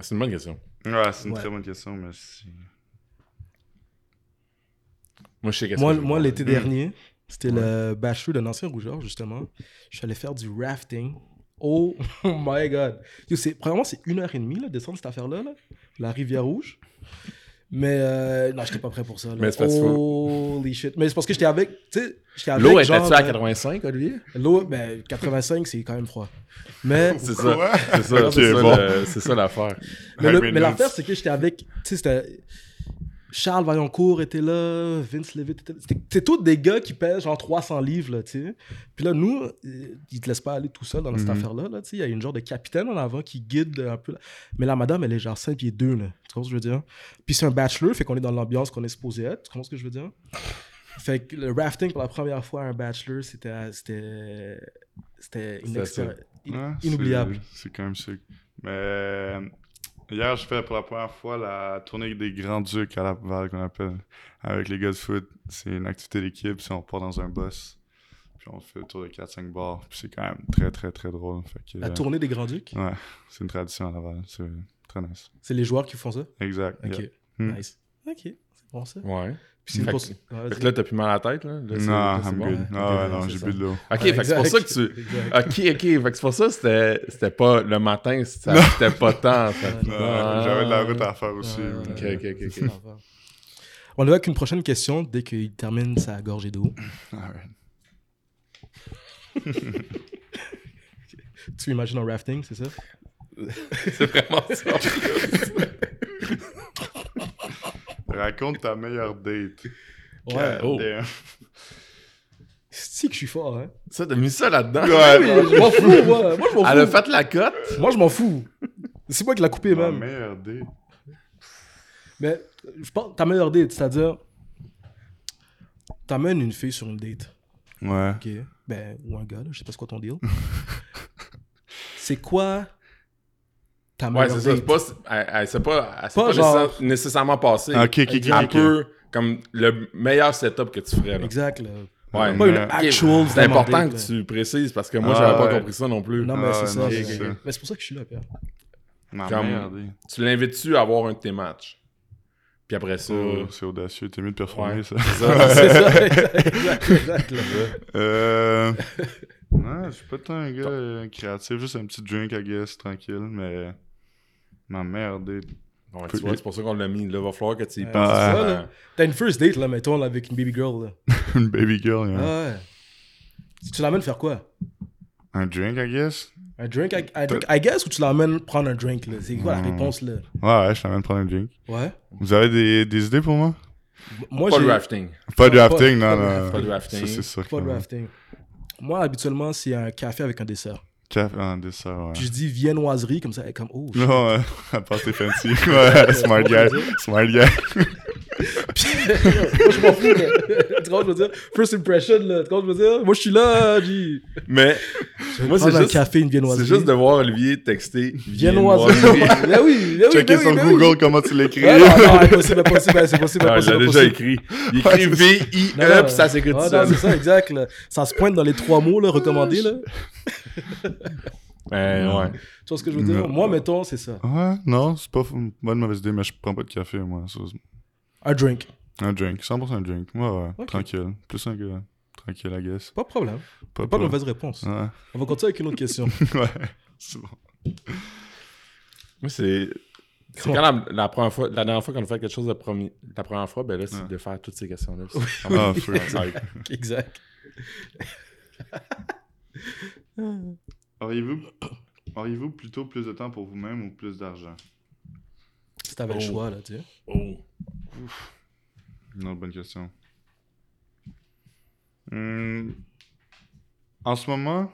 C'est une bonne question. Ouais, c'est une Ouais. très bonne question, mais. Moi, je sais qu'est-ce Moi, moi l'été dernier, c'était le bachelor d'un ancien rougeur, justement. Je suis allé faire du rafting. Oh my god. Yo, c'est, premièrement, c'est une heure et demie, là, descendre cette affaire-là, là, la rivière rouge. Mais euh, non, j'étais pas prêt pour ça. Là. Mais c'est Holy shit. Mais c'est parce que j'étais avec. Tu sais, j'étais avec. L'eau était-tu à euh, 85, Olivier? L'eau, ben, 85, c'est quand même froid. Mais, C'est ça. C'est ça, bon. l'affaire. mais, l'affaire, c'est que j'étais avec. Tu sais, c'était. Charles Vaillancourt était là, Vince Levitt était là. C'était- C'était tous des gars qui pèsent genre 300 livres, là, tu sais. Puis là, nous, euh, ils te laissent pas aller tout seul dans cette Mhm. affaire-là, là, tu sais. Il y a une genre de capitaine en avant qui guide un peu. là. Mais la madame, elle est genre 5 pieds 2, là. Tu comprends ce que je veux dire? Puis c'est un bachelor, fait qu'on est dans l'ambiance qu'on est supposé être. Tu comprends ce que je veux dire? Fait que le rafting pour la première fois, un bachelor, c'était. C'était. C'était inoubliable. c'est- C'est quand même sick. Mais euh, hier, je fais pour la première fois la tournée des Grands Ducs à Laval, qu'on appelle, avec les gars de foot. C'est une activité d'équipe, si on part dans un bus. Puis on fait le tour de 4-5 bars. Puis c'est quand même très, très, très drôle. Fait que, La euh, tournée des Grands Ducs, Ouais, c'est une tradition à Laval. C'est très nice. c'est les joueurs qui font ça? Exact. Ok. yeah. Hmm. Nice. Ok, c'est bon ça. Ouais. Puis Fait que- Fait que là, t'as plus mal à la tête, là? Non, I'm bon? good. Ah non, c'est j'ai ça. bu de l'eau. Ok, fait que c'est pour ça que tu. Ok, ok. Fait que c'est pour ça que c'était, c'était pas le matin, c'était, pas tant. fait que- Non, Ah. J'avais de la route à faire aussi. Ok, ok, ok, va. On est avec une prochaine question dès qu'il termine sa gorgée d'eau. Tu imagines un rafting, c'est ça? C'est vraiment ça. Raconte ta meilleure date. Ouais. Oh. C'est que je suis fort, hein Ça, t'as mis ça là-dedans? Ouais, Oui, je m'en fous, moi. Moi, je m'en Elle a fous. fait la cote? Moi, je m'en fous. C'est moi qui l'a coupé, Ma même. meilleure date. Mais je pense ta meilleure date, c'est-à-dire, t'amènes une fille sur une date, Ouais. ok Ben, ou un gars, là, je sais pas c'est quoi ton deal. c'est quoi ta Ouais, meilleure c'est ça. C'est pas, elle, elle s'est pas, elle s'est Pas pas genre- nécessaire- nécessairement passée. Ok, ok, ok, Un ok. peu comme le meilleur setup que tu ferais. Là. Exact, là. Ouais, pas une actual C'est important que tu précises parce que moi, Ah, j'avais pas ouais. compris ça non plus. Non, mais Ah, c'est ça. non, mais- c'est ça. Mais c'est pour ça que je suis là, Pierre. Ma Comme-. Tu l'invites-tu à avoir un de tes matchs? Puis après ça. Oh, c'est audacieux. T'es mieux de performer, Ouais. ça. c'est ça. c'est ça, exact, exact, exact, là. Euh. Ouais, je suis pas tant un gars euh, créatif, juste un petit drink, I guess, tranquille, mais. Date. Ouais, tu vois, c'est pour ça qu'on l'a mis. Là, va falloir que tu y penses. ça, là. T'as une first date, là, mettons, là, avec une baby girl, là. Une baby girl, yeah. Ah ouais. Tu l'amènes faire quoi? Un drink, I guess. Un drink, I, un drink, I guess, ou tu l'emmènes prendre un drink, là? C'est quoi la Hmm. réponse, là? Ouais, ouais, je t'amène prendre un drink. Ouais. Vous avez des, des idées pour moi? Moi, Pas le rafting. Pas de rafting, non, de non. Pas de rafting. Ça, c'est sûr. Pas de rafting. Moi, habituellement, c'est un café avec un dessert. Café en dessert, ouais. Puis je dis viennoiserie, comme ça, elle est comme, oh. Non, ouais, à part t'es fancy. Ouais, smart guy. Smart guy. Moi, je m'en fous, là. tu vois, je veux dire, first impression, là. Tu vois, je veux dire, moi, je suis là, G. Mais Moi, c'est juste- café, une viennoiserie. c'est juste de voir Olivier texter Viennoiserie. viennoiserie. Ben oui, ben oui, Checker ben sur. Google comment tu l'écris. Ouais, non, non, impossible, impossible, c'est possible, Ah, il déjà écrit. Il écrit V-I-E, Non, non, puis ça s'écrit tout non, seul. c'est ça, exact. Là. Ça se pointe dans les trois mots là, recommandés. Là. Ben, ouais. Tu vois ce que je veux dire? Non. Moi, mettons, c'est ça. Ouais, non, c'est pas une bonne mauvaise idée, mais je prends pas de café, moi. ça, c'est- Un drink. Un drink, 100% un drink. Ouais, ouais, Ok. tranquille. Plus un gars. Tranquille, I guess. Pas de problème. Pas, Pas de mauvaise réponse. Ouais. On va continuer avec une autre question. ouais, c'est bon. Moi, c'est. C'est quand la, la première fois, la dernière fois qu'on a fait quelque chose de premier, la première fois, ben là, c'est Ouais. de faire toutes ces questions-là. Ah, fuck. exact. Auriez-vous auriez-vous plutôt plus de temps pour vous-même ou plus d'argent? Si t'avais le Oh. choix, là, tu sais. Oh. Non, bonne question. Hmm, En ce moment,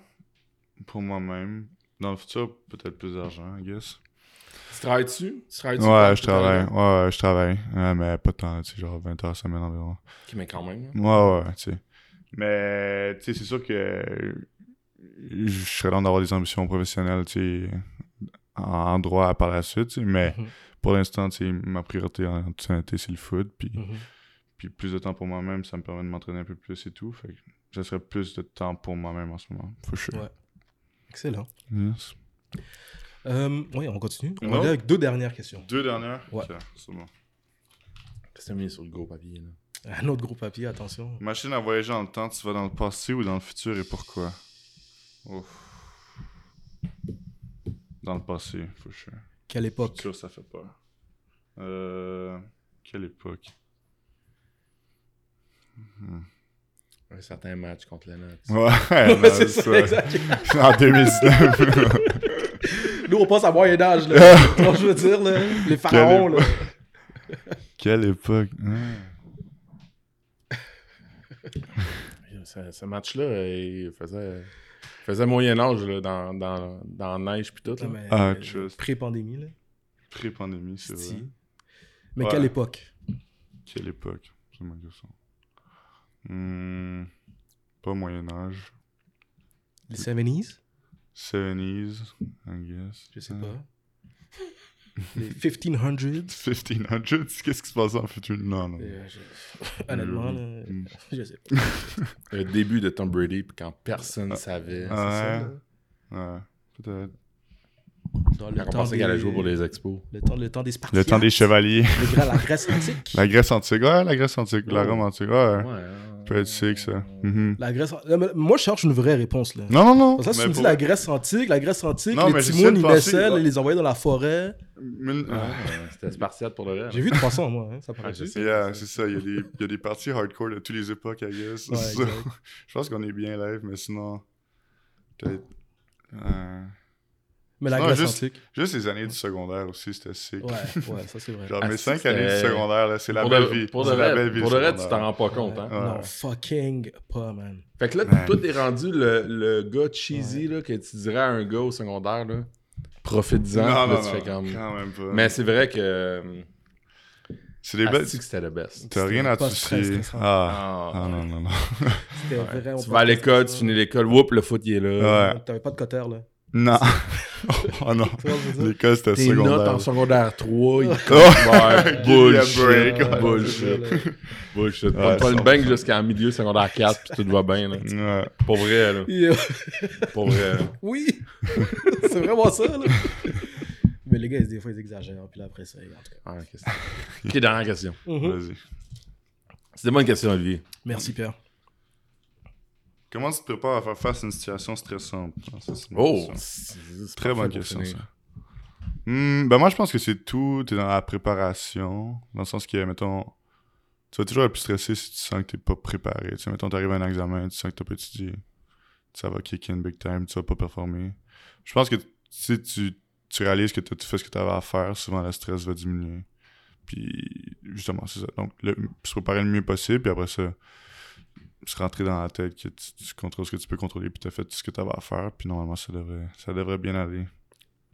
pour moi-même, dans le futur, peut-être plus d'argent, I guess. Tu travailles-tu? Tu travailles-tu? Ouais, je travaille. Ouais, ouais, je travaille. Ouais, mais pas tant, tu sais, genre 20 heures semaine environ. Ok, mais quand même. hein. Ouais, ouais, tu sais. Mais, tu sais, c'est sûr que je serais dans d'avoir des ambitions professionnelles, tu sais, en droit par la suite, tu sais, mais Mhm. Pour l'instant, ma priorité en toute honnêteté, c'est le foot, puis, Mhm. puis plus de temps pour moi-même, ça me permet de m'entraîner un peu plus et tout, fait que ça serait plus de temps pour moi-même en ce moment, for sure. Ouais. Excellent. Yes. Euh, oui, on continue. On va avec deux dernières questions. Deux dernières? Ouais. C'est bon. Qu'est-ce que t'as mis sur le gros papier, là? Un autre gros papier, attention. Machine à voyager dans le temps, tu vas dans le passé ou dans le futur et pourquoi? Ouf. Dans le passé, for sure. Quelle époque? Futur, ça fait peur. Euh... Quelle époque? Hmm. Un certain match contre les Nuggets. Ouais, non, c'est ça, ça. exact. En 2019. Nous, on passe à Moyen Âge, là. Comment je veux dire, là? Les pharaons, là. Quelle époque? Hmm. Ce, ce match-là, il faisait, faisait Moyen-Âge là, dans, dans, dans la neige puis tout. Là. Non, mais, Ah, euh. Pré-pandémie, là. Pré-pandémie, c'est vrai. Si. Mais Ouais. quelle époque? Quelle époque? C'est ma question. Hmm. Pas Moyen-Âge. Les 70s? 70s, I guess. Je sais pas. Les 1500. 1500, qu'est-ce qui se passe en futur? Non, non. Euh, je- Honnêtement, là, Mm. je sais pas. Le début de Tom Brady, puis quand personne ne savait. Ah. C'est ça, Ouais. Ouais, peut-être. Dans le temps pensait qu'elle allait des- jouer pour les expos. Le temps, le temps des Spartiates. Le temps des chevaliers. Le la Grèce antique. La Grèce antique, ouais, la Grèce antique, la Oh. Rome antique, ouais. Ouais. Peut être sick, ça. Mhm. La Grèce... Mais Moi, je cherche une vraie réponse, là. Non, non, non. Pour ça, si mais tu me dis la Grèce antique, la Grèce antique, Non, mais les Timons, ils naissaient, ils les envoyaient dans la forêt. Mille- Ouais, C'était Spartiate pour le reste. J'ai vu 300, moi, hein, ça paraît. Yeah, c'est ça, il y, a des, il y a des parties hardcore de toutes les époques, I guess. Ouais, So, exact. je pense qu'on est bien live, mais sinon. Peut-être. euh, Mais la Non, Grèce juste- antique. Juste les années du secondaire aussi, c'était sick. Ouais, ouais, ça c'est vrai. Genre Ah, mes cinq années du secondaire, là, c'est la belle vie. Pour de C'est la vrai, belle vie. pour de le vrai, tu t'en rends pas compte, hein. Non, fucking pas, man. Fait que là, toi, t'es rendu le, le gars cheesy, là, que tu dirais à un gars au secondaire, là, profite-en, Non, là, non, tu non, fais comme... quand même pas. Mais c'est vrai que... c'est des belles. asti que c'était le best. T'as rien à très soucier. stressant. Ah. Ah, Ah non, non, non. C'était Ouais. vraiment Tu vas à l'école, tu finis l'école, whoop, le foot, il est là. Ouais. T'avais pas de coteur, là. Non. oh non. L'école, c'était Tes notes secondaire. en secondaire 3, ils Oh. bullshit, break. Ouais, bullshit, bullshit. Ouais, Prends-toi ça une bang jusqu'en milieu secondaire 4, puis tout va bien, là. Ouais. Pour vrai, là. Yeah. Pour vrai, là. Oui, c'est vraiment ça, là. Mais les gars, des fois, ils exagèrent, puis là, après ça, en tout cas. Ah, question. Ok, dernière question. Mhm. Vas-y. C'était moi une question, Olivier. Merci, Pierre. Comment tu te prépares à faire face à une situation stressante? Ah, ça, c'est une Oh! question. Très bonne question, ça. Hmm, ben moi, je pense que c'est tout. T'es dans la préparation. Dans le sens que, mettons, tu vas toujours être plus stressé si tu sens que t'es pas préparé. Tu sais, mettons, t'arrives à un examen, tu sens que t'as pas étudié. Ça va kick in big time, tu vas pas performer. Je pense que si tu, tu réalises que t'as tout fait ce que t'avais à faire, souvent le stress va diminuer. Puis, justement, c'est ça. Donc, le, se préparer le mieux possible, puis après ça, se rentrer dans la tête que tu, tu contrôles ce que tu peux contrôler, puis t'as fait tout ce que t'avais à faire, puis normalement, ça devrait, ça devrait bien aller.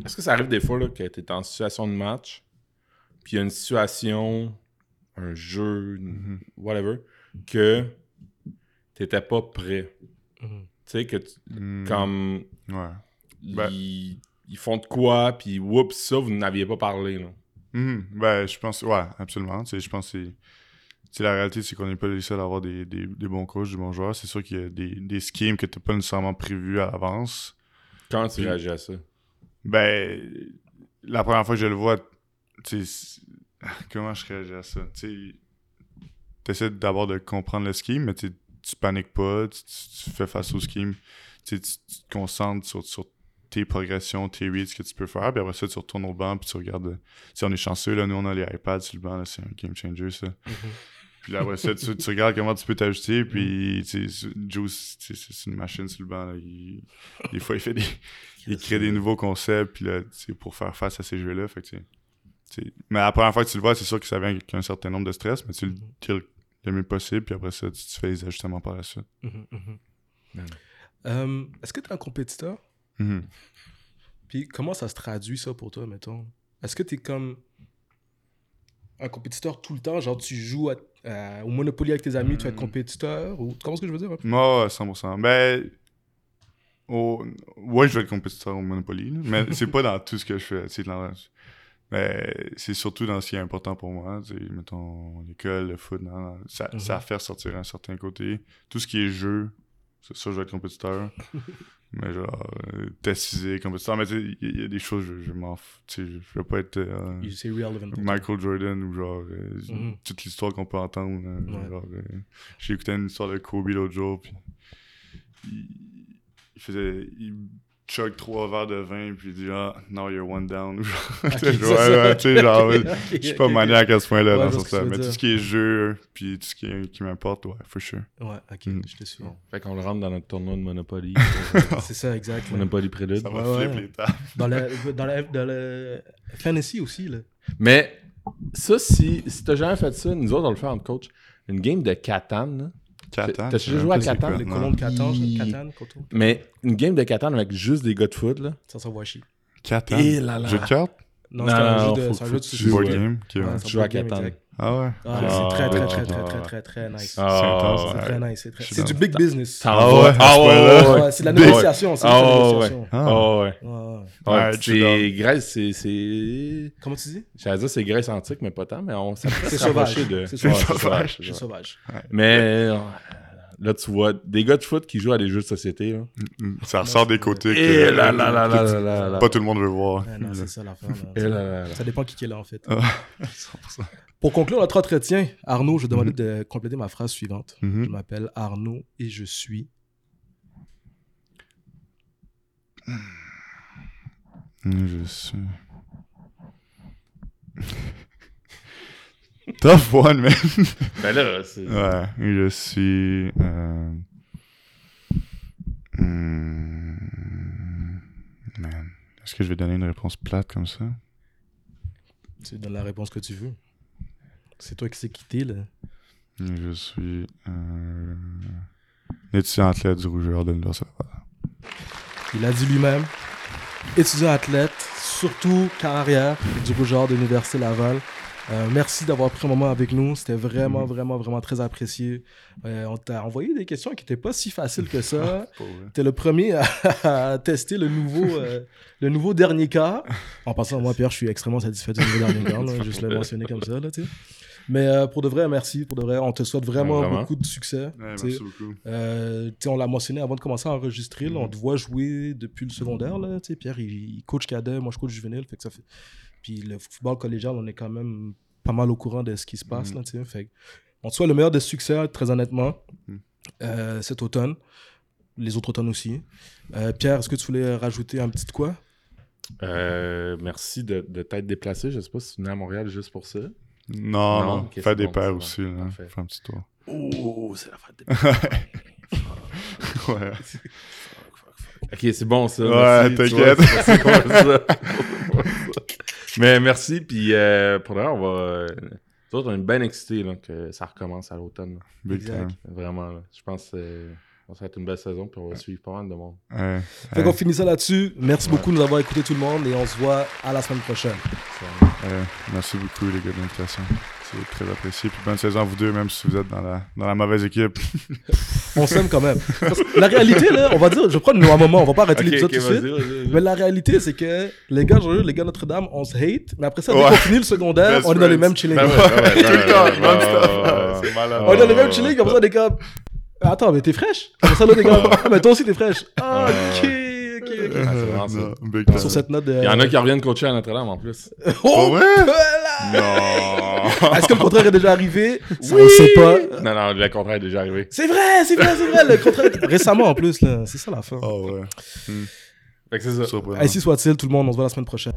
Est-ce que ça arrive des fois là, que tu es en situation de match, puis il y a une situation, un jeu, Mhm. whatever, que t'étais pas prêt? Mhm. Tu sais, que tu- Hmm, comme Ouais. Ben- ils, ils font de quoi, puis oups, ça, vous n'aviez pas parlé. Là. Mhm. Ben, je pense, ouais, absolument. Tu sais, je pense que la réalité, c'est qu'on n'est pas les seuls à avoir des, des, des bons coachs, des bons joueurs. C'est sûr qu'il y a des, des schemes que tu n'as pas nécessairement prévus à l'avance. Comment tu réagis à ça? Ben, la première fois que je le vois, comment je réagis à ça? Tu essaies d'abord de comprendre le scheme, mais tu paniques pas, tu, fais face au scheme, tu, te concentres sur, sur tes progressions, tes reads que tu peux faire, puis après ça, tu retournes au banc, puis tu regardes. Si on est chanceux, là, nous on a les iPads sur le banc, c'est un game changer, ça. Puis là, après ça, tu, tu regardes comment tu peux t'ajuster, puis tu sais, Juice, tu sais, c'est une machine sur le banc, là. Il- des fois, il fait des. Il crée des nouveaux concepts, puis là, tu sais, pour faire face à ces jeux-là, fait que, Mais la première fois que tu le vois, c'est sûr que ça vient avec un certain nombre de stress, mais tu le kills le mieux possible, puis après ça, tu, tu fais les ajustements par la suite. Mhm, mhm. Man. Euh, Est-ce que tu es un compétiteur? Puis comment ça se traduit ça pour toi, mettons? Est-ce que tu es comme un compétiteur tout le temps? Genre, tu joues à- au Monopoly avec tes amis, tu vas être Hmm. compétiteur? Ou... Tu comprends ce que je veux dire? Moi, ouais, 100%. Ben, au... ouais, je vais être compétiteur au Monopoly, là, mais c'est pas dans tout ce que je fais. C'est dans... Mais c'est surtout dans ce qui est important pour moi. Mettons, l'école, le foot, non, non, ça, Mhm. ça fait ressortir un certain côté. Tout ce qui est jeu, c'est ça, je vais être compétiteur. mais genre, euh, test compétiteur. Mais tu sais, il y, y a des choses, je, je m'en fous. Tu sais, je, veux pas être euh. Michael Jordan ou genre euh, Mhm. toute l'histoire qu'on peut entendre. là, Ouais. genre, euh, J'ai écouté une histoire de Kobe l'autre jour, puis il, il faisait. Il chug trois verres de vin, puis il dit Ah, now you're one down. ou genre, ouais, ça. ouais, tu sais, genre, je suis pas maniaque à ce point-là Ouais, sens veux Mais tout ce qui est jeu, puis tout ce qui, est- qui m'importe, ouais, for sure. Ouais, ok, Mhm. je te suis. Bon. Fait qu'on le rentre dans notre tournoi de Monopoly. C'est ça, exact. Monopoly Prélude. Ça va Ouais, flip ouais. les tables. Dans le, dans le, dans le fantasy aussi, là. Mais ça, si, si t'as jamais fait ça, nous autres, on le fait en coach. Une game de Catan, là. Catan. T'as déjà joué à Catan? Les colons de Catan, Catan. Mais une game de Catan avec juste des gars de foot, là? Ça s'envoie chier. Catan. Et là là. Jeu de cartes? Non, c'est un jeu de, c'est un jeu de Board game. Tu c'est un joues à Catan. Ah ouais? Ah, Ah, c'est très, très, ah, très, ah, très, ah. très, très, très nice. C'est intense, C'est très nice. C'est très- du big business. Ah ouais, Ah ouais. C'est de la négociation. C'est Ah de la ouais, négociation. Ah. Ah ouais. Ouais, ouais. C'est Grèce, c'est- c'est. Comment tu dis? J'allais dire c'est Grèce antique, mais pas tant, mais on s'est C'est sauvage. De... C'est sauvage. c'est sauvage. Mais euh, là, tu vois des gars de foot qui jouent à des jeux de société. Là. Mm, Ça ressort des côtés que, Et là là là que là tu- là là là. pas tout le monde veut voir. Ouais, non, c'est ça l'affaire. là. Et là là là. Ça dépend qui est là, en fait. Ah, 100%. Pour conclure notre entretien, Arnaud, je vais demander de compléter ma phrase suivante. Mhm. Je m'appelle Arnaud et je suis. Je suis. Tough one, man. Ben là, c'est. Ouais, je suis. Euh... hmm, Man. Est-ce que je vais donner une réponse plate comme ça? Tu donnes la réponse que tu veux. C'est toi qui sais quitter, là. Je suis. Euh... Étudiant athlète du rougeur de l'Université Laval. Il a dit lui-même, étudiant athlète, surtout carrière du Rougeur de l'Université Laval. Euh, merci d'avoir pris un moment avec nous. C'était vraiment, Mhm. vraiment, vraiment très apprécié. Euh, on t'a envoyé des questions qui n'étaient pas si faciles que ça. T'es le premier à, à tester le nouveau, euh, le nouveau dernier cas. En passant, moi, Pierre, je suis extrêmement satisfait du nouveau dernier cas. là, juste le mentionner comme ça. Là, tu sais. Mais euh, pour de vrai, merci. Pour de vrai, on te souhaite vraiment, Ouais, vraiment. beaucoup de succès. Ouais, tu sais. merci beaucoup. Euh, on l'a mentionné avant de commencer à enregistrer. là, on Mhm. te voit jouer depuis le secondaire. Là, tu sais, Pierre, il, il coach cadet, moi je coach juvénile. Fait que ça fait... Puis le football collégial, on est quand même pas mal au courant de ce qui se passe. Mhm. Là, fait on te souhaite le meilleur des succès, très honnêtement, Mhm. euh, cet automne. Les autres automnes aussi. Euh, Pierre, est-ce que tu voulais rajouter un petit quoi? Euh, merci de, de t'être déplacé. Je sais pas si tu venais à Montréal juste pour ça. Non, Non, non. ok, Fais c'est des bon, paires bon. aussi. Là. Parfait. Fais un petit tour. Oh, c'est la fête des ouais. Ok, c'est bon ça. Ouais, t'inquiète. c'est bon, ça. Mais merci, puis euh, pour l'heure, on va. euh, nous autres, on est bien excités là, que ça recommence à l'automne. Exact. time. Vraiment, là. je pense que euh, ça va être une belle saison, puis on va suivre pas mal de monde. Ouais. Fait qu'on finit ça là-dessus. Merci beaucoup de nous avoir écouté tout le monde et on se voit à la semaine prochaine. Ouais, merci beaucoup, les gars, de l'invitation. C'est très apprécié. Puis bonne saison à vous deux, même si vous êtes dans la, dans la mauvaise équipe. On s'aime quand même. La réalité, là, on va dire, je prendre un moment, on va pas arrêter Ok, l'épisode tout de suite. Mais la réalité, c'est que les gars, les gars Notre-Dame, on se hate, mais après ça, dès Ouais. qu'on finit le secondaire, Best on est dans les mêmes chillings. Ben ouais, ben ouais, ben. On est dans les mêmes Oh. chillings, comme ça, des gars. Attends, mais t'es fraîche? Des. Ah, mais toi aussi, t'es fraîche. Ah, ok, ok, ok. c'est vraiment ça. Non, big time. Sur cette note de. Il y en a qui reviennent coacher à Notre-Dame en plus. Oh, voilà! Non! Est-ce que le contraire est déjà arrivé? Ça, On sait pas. Non, non, le contraire est déjà arrivé. C'est vrai, c'est vrai, c'est vrai. Le contraire. Récemment, en plus, là. C'est ça la fin. Oh ouais. Fait que c'est ça. Surprenant. Ainsi soit-il, tout le monde. On se voit la semaine prochaine.